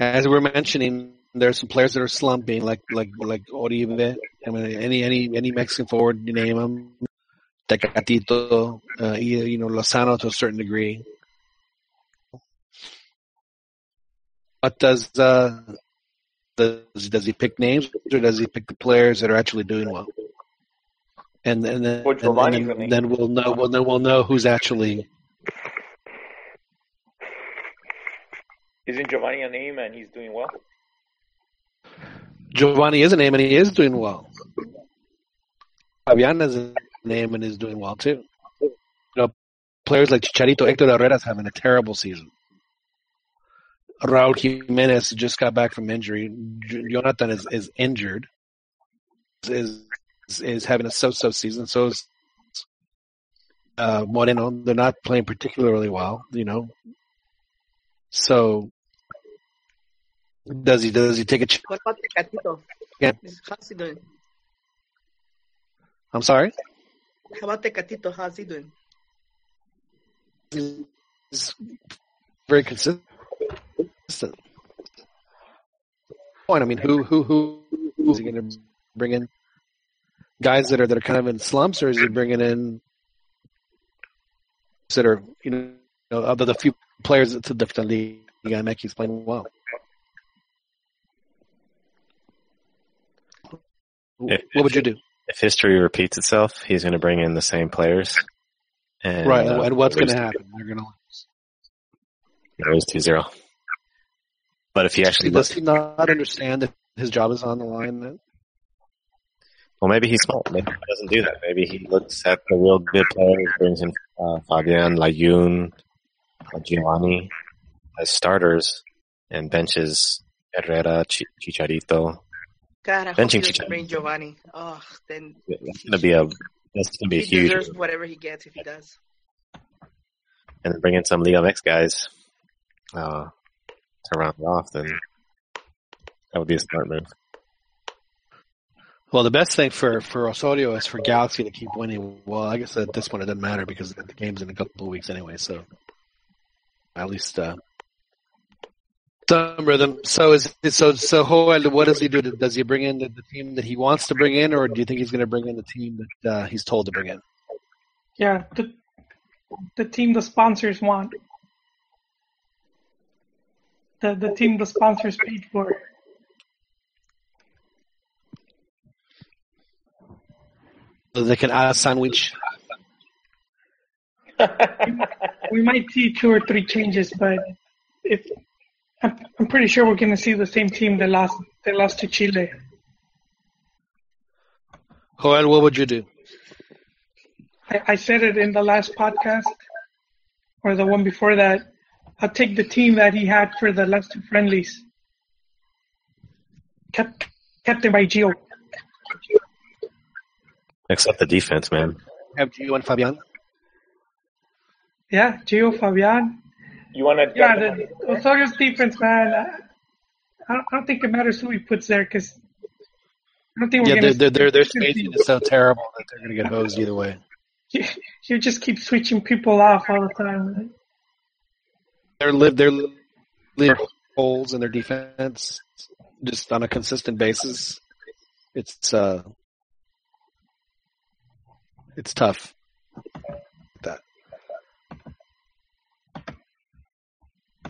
as we were mentioning, there's some players that are slumping, like like like Oribe. I mean, any any any Mexican forward, you name them, Tecatito, uh, you know Lozano to a certain degree. What does uh, does does he pick names or does he pick the players that are actually doing well? And and then, Well, and, then, name. then we'll know. Well, then we'll know who's actually. Isn't Giovanni a name and he's doing well? Giovanni is a name and he is doing well. Fabian is a name and is doing well too. You know, players like Chicharito, Hector Herrera's having a terrible season. Raul Jimenez just got back from injury. Jonathan is, is injured. Is is having a so-so season. So is uh, Moreno. They're not playing particularly well, you know. So does he does he take a? Ch- What about Tecatito? Yeah. How's he doing? I'm sorry. How about Tecatito? How's he doing? He's very consistent. Point. I mean, who who who who is he going to bring in? Guys that are that are kind of in slumps, or is he bringing in that are you know other the few players that the different league guy Mackey's playing well. If- What would you do? If history repeats itself, he's going to bring in the same players. And, right, uh, and what's going to happen? They're going to Lose 2-0. But if he actually Does he not understand that his job is on the line? Then? Well, maybe he's smart. Maybe he doesn't do that. Maybe he looks at the real good players, brings in uh, Fabian, Layun, uh, Giovanni as starters, and benches Herrera, Ch- Chicharito. God, I hope Benching he Chicharito. bring Giovanni. Oh, then That's gonna be a that's gonna be a he huge. deserves whatever he gets if he does. And bring in some Liga MX guys uh, to round it off. Then that would be a smart move. Well, the best thing for for Osorio is for Galaxy to keep winning. Well, I guess at this point it doesn't matter because the game's in a couple of weeks anyway. So at least uh, some rhythm. So is so so. Joel, what does he do? Does he bring in the, the team that he wants to bring in, or do you think he's going to bring in the team that uh, he's told to bring in? Yeah, the the team the sponsors want. The the team the sponsors paid for. So they can add a sandwich. We might see two or three changes, but if I'm, I'm pretty sure we're going to see the same team that lost that lost to Chile. Joel, what would you do? I, I said it in the last podcast or the one before that. I'll take the team that he had for the last two friendlies. Kept captain by Gio. Except the defense, man. Have Gio and Fabian? Yeah, Gio Fabian. You want to? Yeah, the Osorio's defense, man. I don't, I don't think it matters who he puts there because I don't think we're Yeah, gonna. their their their spacing is so terrible that they're going to get hosed either way. You just keep switching people off all the time. Right? They're live they're leaving holes in their defense just on a consistent basis. It's uh, it's tough. That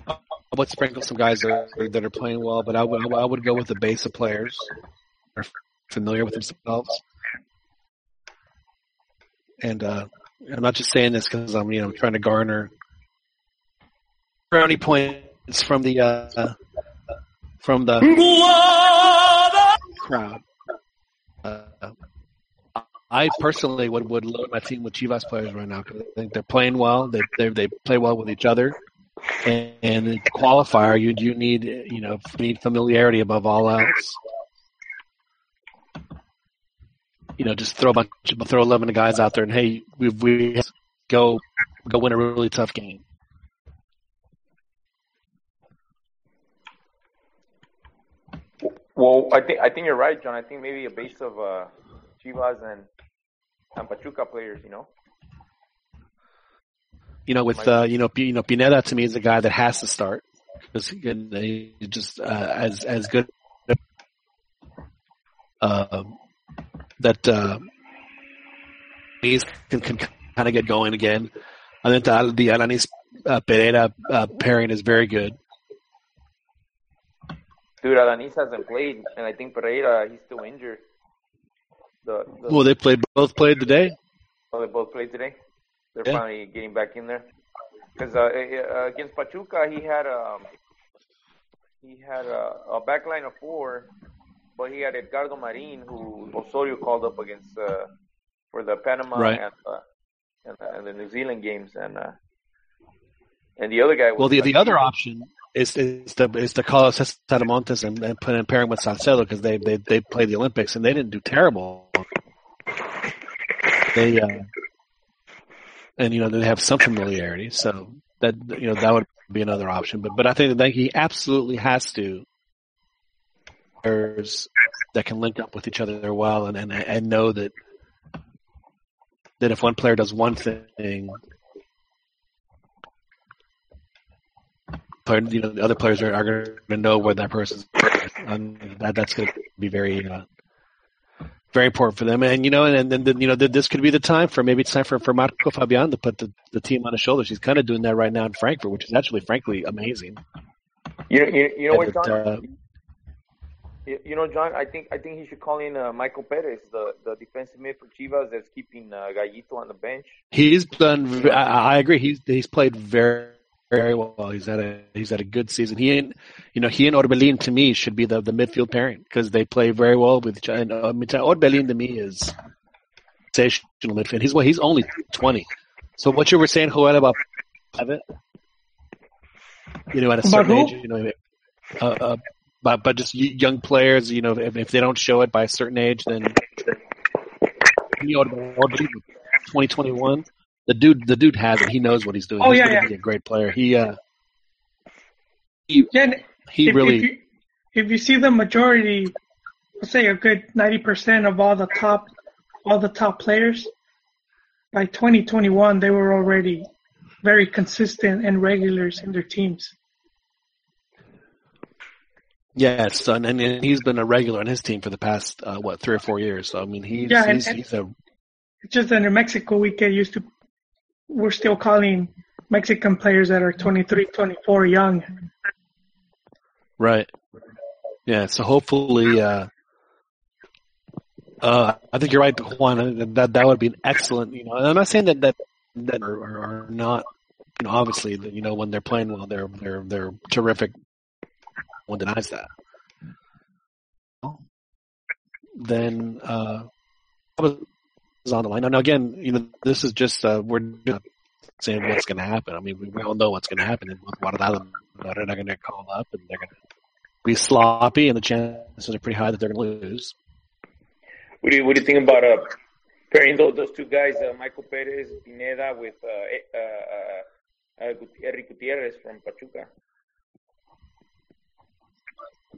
I would sprinkle some guys that are, that are playing well, but I would I would go with the base of players are familiar with themselves. And uh, I'm not just saying this because I'm you know trying to garner brownie points from the uh, from the crowd. Uh, I personally would, would load my team with Chivas players right now because I think they're playing well. They they play well with each other, and, and the qualifier you you need you know need familiarity above all else. You know, just throw a bunch, throw eleven guys out there, and hey, we we go go win a really tough game. Well, I think I think you're right, John. I think maybe a base of uh, Chivas and and Pachuca players. You know. You know, with uh, you know, P- you know, Pineda to me is a guy that has to start because he he just uh, as as good. Uh, that uh, he can, can kind of get going again. I think the, the Alanis uh, Pereira uh, pairing is very good. Dude, Alanis hasn't played, and I think Pereira he's still injured. The, the Well, they played both played today. oh, they both played today. They're Yeah. finally getting back in there. Because uh, uh, against Pachuca, he had um he had a, a back line of four, but he had Edgardo Marin, who Osorio called up against uh, for the Panama Right. and, uh, and, and the New Zealand games, and uh, and the other guy was Well, the the other option is is to is to call Cesar Montes and, and put in pairing with Salcedo because they they they played the Olympics and they didn't do terrible. They uh, and you know they have some familiarity, so that you know that would be another option. But but I think that he absolutely has to players that can link up with each other well and and, and know that that if one player does one thing, player, you know, the other players are, are going to know where that person's. And that that's going to be very, uh, very important for them. And you know, and then you know, th- this could be the time for maybe it's time for for Marco Fabian to put the, the team on his shoulders. He's kind of doing that right now in Frankfurt, which is actually, frankly, amazing. You know, you, you know what, John? uh, You, you know, John, I think I think he should call in uh, Michael Perez, the, the defensive mid for Chivas, that's keeping uh, Gallito on the bench. He's done. I agree. He's he's played very very well. He's had a he's had a good season. He and you know he and Orbelin to me should be the the midfield pairing because they play very well with each other. And uh, Orbelin to me is sensational midfield. He's well, he's only twenty. So what you were saying, Joel, about private, you know, at a certain age, you know, uh, uh, but but just young players, you know, if, if they don't show it by a certain age, then you know, Orbelin, twenty twenty one. The dude, the dude has it. He knows what he's doing. Oh, he's yeah, going to yeah. be a great player. He, uh, he, Yeah, he if, really. If you, if you see the majority, let's say a good ninety percent of all the top, all the top players, by 2021 they were already very consistent and regulars in their teams. Yes, and, and he's been a regular on his team for the past uh, what three or four years. So I mean, he's Yeah, and- he's, and- he's a just in Mexico we get used to, we're still calling Mexican players that are 23, 24 young. right. Yeah, so hopefully, uh, uh, I think you're right, Juan. That that would be an excellent. You know, and I'm not saying that that that are, are, not. You know, obviously, you know when they're playing well, they're they're they're terrific. One denies that. Then uh, is on the line. Now, again, you know, this is just uh, we're not saying what's going to happen. I mean, we, we all know what's going to happen. And with Guadalajara, they're going to call up, and they're going to be sloppy, and the chances are pretty high that they're going to lose. What do you What do you think about uh, pairing those, those two guys, uh, Michael Perez, Pineda, with uh, uh, uh, uh, Erick Gutierrez from Pachuca?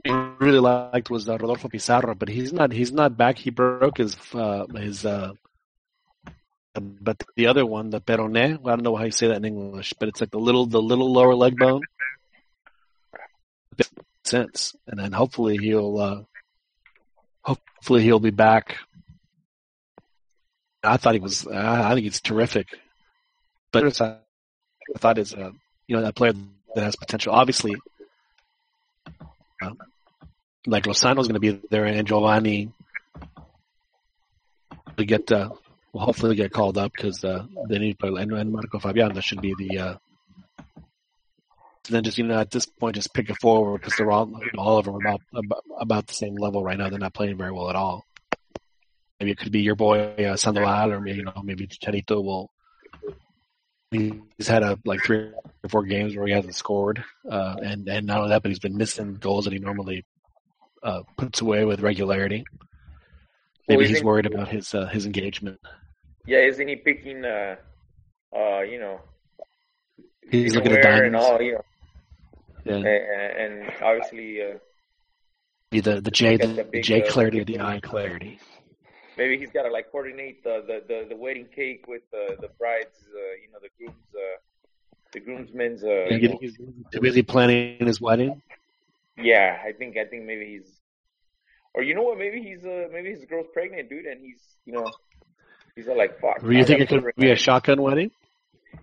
I really liked was uh, Rodolfo Pizarro, but he's not. He's not back. He broke his uh, his. Uh, but the other one, the peroné, I don't know how you say that in English, but it's like the little the little lower leg bone. Sense, and then hopefully he'll uh, hopefully he'll be back. I thought he was. I think he's terrific, but I thought is a you know a player that has potential. Obviously, um, like Lozano's going to be there, and Giovanni we get uh, well, hopefully get called up because uh, they need to play, and, and Marco Fabian that should be the. Uh, then just you know at this point just pick a forward because they're all all of them are about, about the same level right now. They're not playing very well at all. Maybe it could be your boy uh, Sandoval, or maybe you know maybe Charito will. He's had a like three or four games where he hasn't scored, uh, and and not only that, but he's been missing goals that he normally uh, puts away with regularity. Maybe Well, he's isn't- worried about his uh, his engagement. Yeah, isn't he picking? Uh, uh, you know, He's looking at where and diamonds. all, you know, Yeah. and, and obviously, uh, Be the the J the, the big, J uh, clarity or the I clarity. Maybe he's got to like coordinate the the, the, the wedding cake with the the bride's, uh, you know, the groom's, uh, the groomsmen's. Uh, you know, he's busy planning his wedding. yeah, I think I think maybe he's, or you know what? Maybe he's uh maybe his girl's pregnant, dude, and he's you know, he's all like fuck. Do you I think it could be in a shotgun wedding?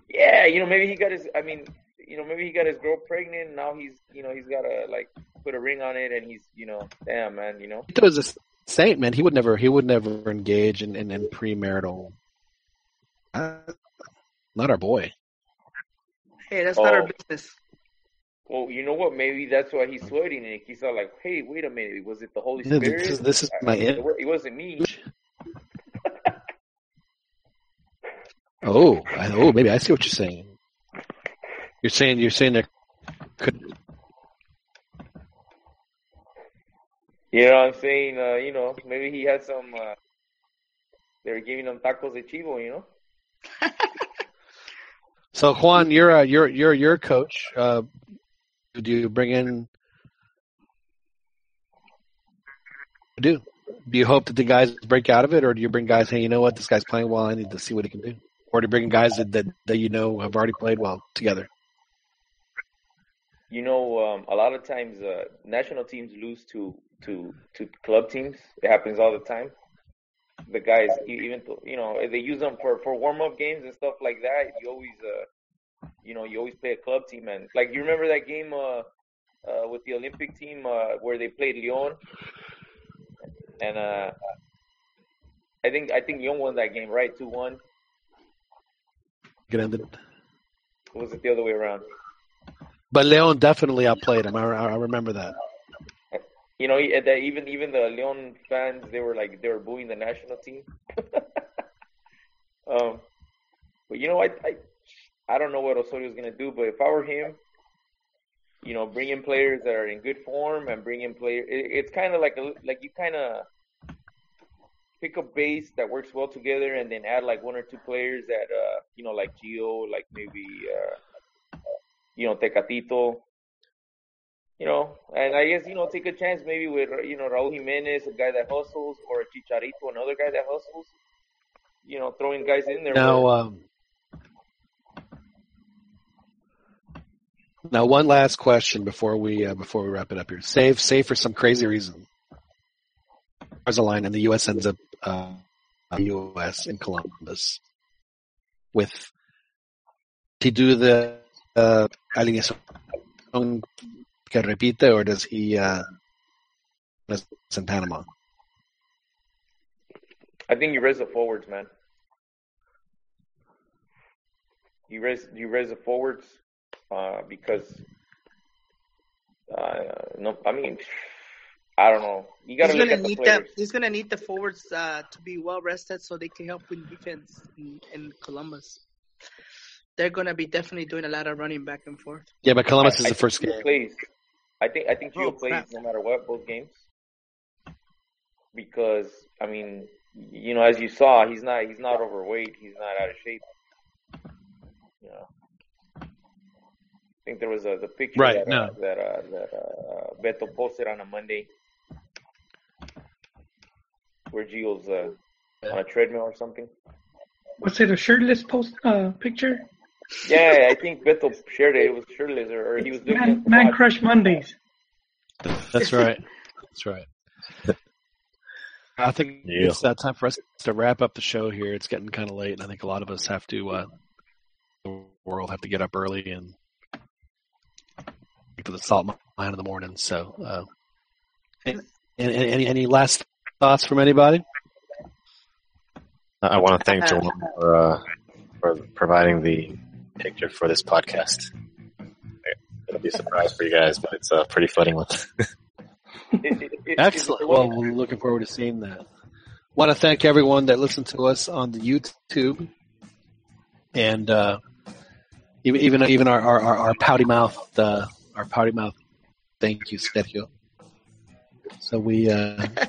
Yeah, you know, maybe he got his. I mean, you know, maybe he got his girl pregnant. Now he's, you know, he's got to like put a ring on it, and he's, you know, damn man, you know. He was a saint, man. He would never he would never engage in in, in premarital. Uh, not our boy. Hey, that's not our Oh. business. Well, you know what? Maybe that's why he's sweating, and he's all like, "Hey, wait a minute, was it the Holy Spirit? this is- this is my it, it. it wasn't me." Oh, I, oh, maybe I see what you're saying. You're saying you're saying there could You know what I'm saying? Uh, you know, maybe he had some. Uh, they were giving him tacos de chivo, you know. So Juan, you're a you're you're you're a coach. Uh, do you bring in? Do do you hope that the guys break out of it, or do you bring guys? Hey, you know what? This guy's playing well. I need to see what he can do. Or you bring guys that that, that you know have already played well together? You know, um, a lot of times uh, national teams lose to to to club teams. It happens all the time. The guys, even you know, they use them for for warm up games and stuff like that. You always, uh, you know, you always play a club team. And like, you remember that game uh, uh, with the Olympic team uh, where they played Leon, and uh, I think I think Leon won that game, right? Two one. Or was it the other way around? But Leon definitely outplayed him. I, I remember that. You know, even even the Leon fans, they were like they were booing the national team. um, but you know, I I I don't know what Osorio's gonna do, but if I were him, you know, bring in players that are in good form and bring in players. It, it's kind of like a like you kind of pick a base that works well together, and then add like one or two players that uh you know like Gio, like maybe uh you know Tecatito. You know, and I guess you know take a chance maybe with you know Raúl Jimenez, a guy that hustles, or Chicharito, another guy that hustles. You know, throwing guys in there. Now, where- um, now one last question before we uh, before we wrap it up here. Save save for some crazy reason. There's a line, and the U.S. ends up uh, U.S. in Columbus with. to do the uh, alineación que repite, or does he uh, does in Panama? I think you raise the forwards, man. You raise you raise the forwards uh, because uh, no, I mean, I don't know. You got He's to look gonna at the need that. He's gonna need the forwards uh, to be well rested so they can help win defense in, in Columbus. They're gonna be definitely doing a lot of running back and forth. Yeah, but Columbus I- is I the first game. Plays. I think I think Gio Oh, plays crap. no matter what both games because I mean you know as you saw he's not he's not overweight he's not out of shape. You know, I think there was a the picture Right, that uh, no. that uh, that uh, Beto posted on a Monday where Gio's uh, on a treadmill or something. Was it a shirtless post uh, picture? Yeah, I think Beto shared it. It was shirtless or, or he was looking Man, Man. Crush Mondays. That's right. That's right. I think Yeah. it's uh, time for us to wrap up the show here. It's getting kind of late, and I think a lot of us have to. Uh, the world have to get up early and for the salt mine in the morning. So, uh, any, any any last thoughts from anybody? I want to thank Joel for uh, for providing the picture for this podcast. It'll be a surprise for you guys, but it's a pretty funny one. Excellent. Well, we're looking forward to seeing that. Want to thank everyone that listened to us on the YouTube, and uh, even even even our our, our, our pouty mouth uh, our pouty mouth. Thank you, Sergio. So we uh, we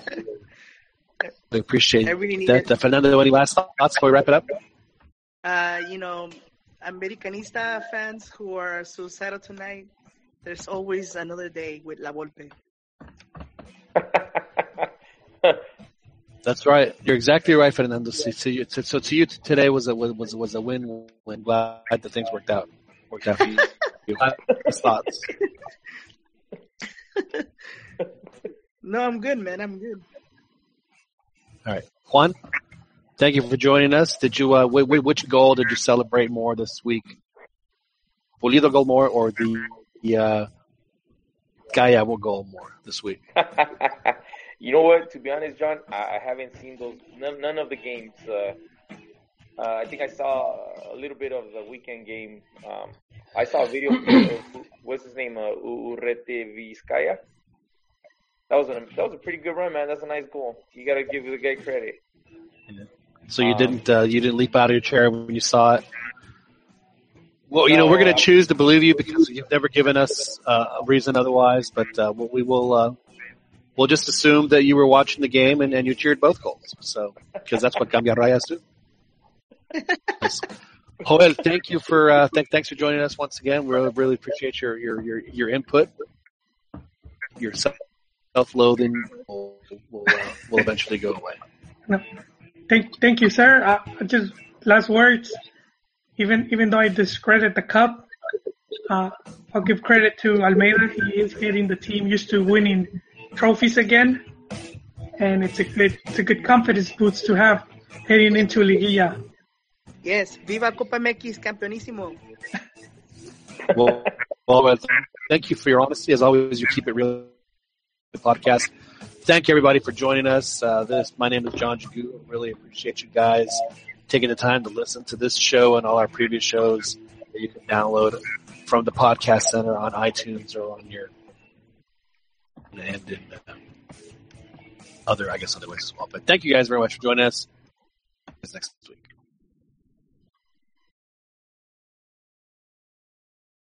appreciate I really need that. it. Fernando, any last thoughts before we wrap it up? Uh, you know, Americanista fans who are suicidal tonight. There's always another day with La Volpe. That's right. You're exactly right, Fernando. So, so, you, so to you today was a was was a win win. Glad that things worked out worked out for you. Thoughts. No, I'm good, man. I'm good. All right, Juan. Thank you for joining us. Did you uh, wh- wh- which goal did you celebrate more this week? Pulido goal more or the the uh, Gallego goal more this week? you know what? To be honest, John, I, I haven't seen those none, none of the games. Uh, uh, I think I saw a little bit of the weekend game. Um, I saw a video. of, what's his name? Uh, Urretaviscaya. That was a that was a pretty good run, man. That's a nice goal. You got to give the guy credit. So you Um, didn't uh, you didn't leap out of your chair when you saw it. Well, you know we're going to choose to believe you because you've never given us uh, a reason otherwise. But uh, we will uh, we'll just assume that you were watching the game and, and you cheered both goals. So because that's what Cambia Rayas do. Yes. Joel, thank you for uh, th- thanks for joining us once again. We really, really appreciate your your your, your input. Your self-loathing will will, uh, will eventually go away. No. Thank, thank you, sir. Uh, just last words. Even, even though I discredit the cup, uh, I'll give credit to Almeyda. He is getting the team used to winning trophies again, and it's a good, it's a good confidence boost to have heading into Liguilla. Yes, viva Copa MX, campeonísimo. well, well, thank you for your honesty. As always, you keep it real. The podcast. Thank you everybody for joining us. Uh, this my name is John Jagu. Really appreciate you guys taking the time to listen to this show and all our previous shows that you can download from the podcast center on iTunes or on your and in uh, other, I guess, other ways as well. But thank you guys very much for joining us. See next week.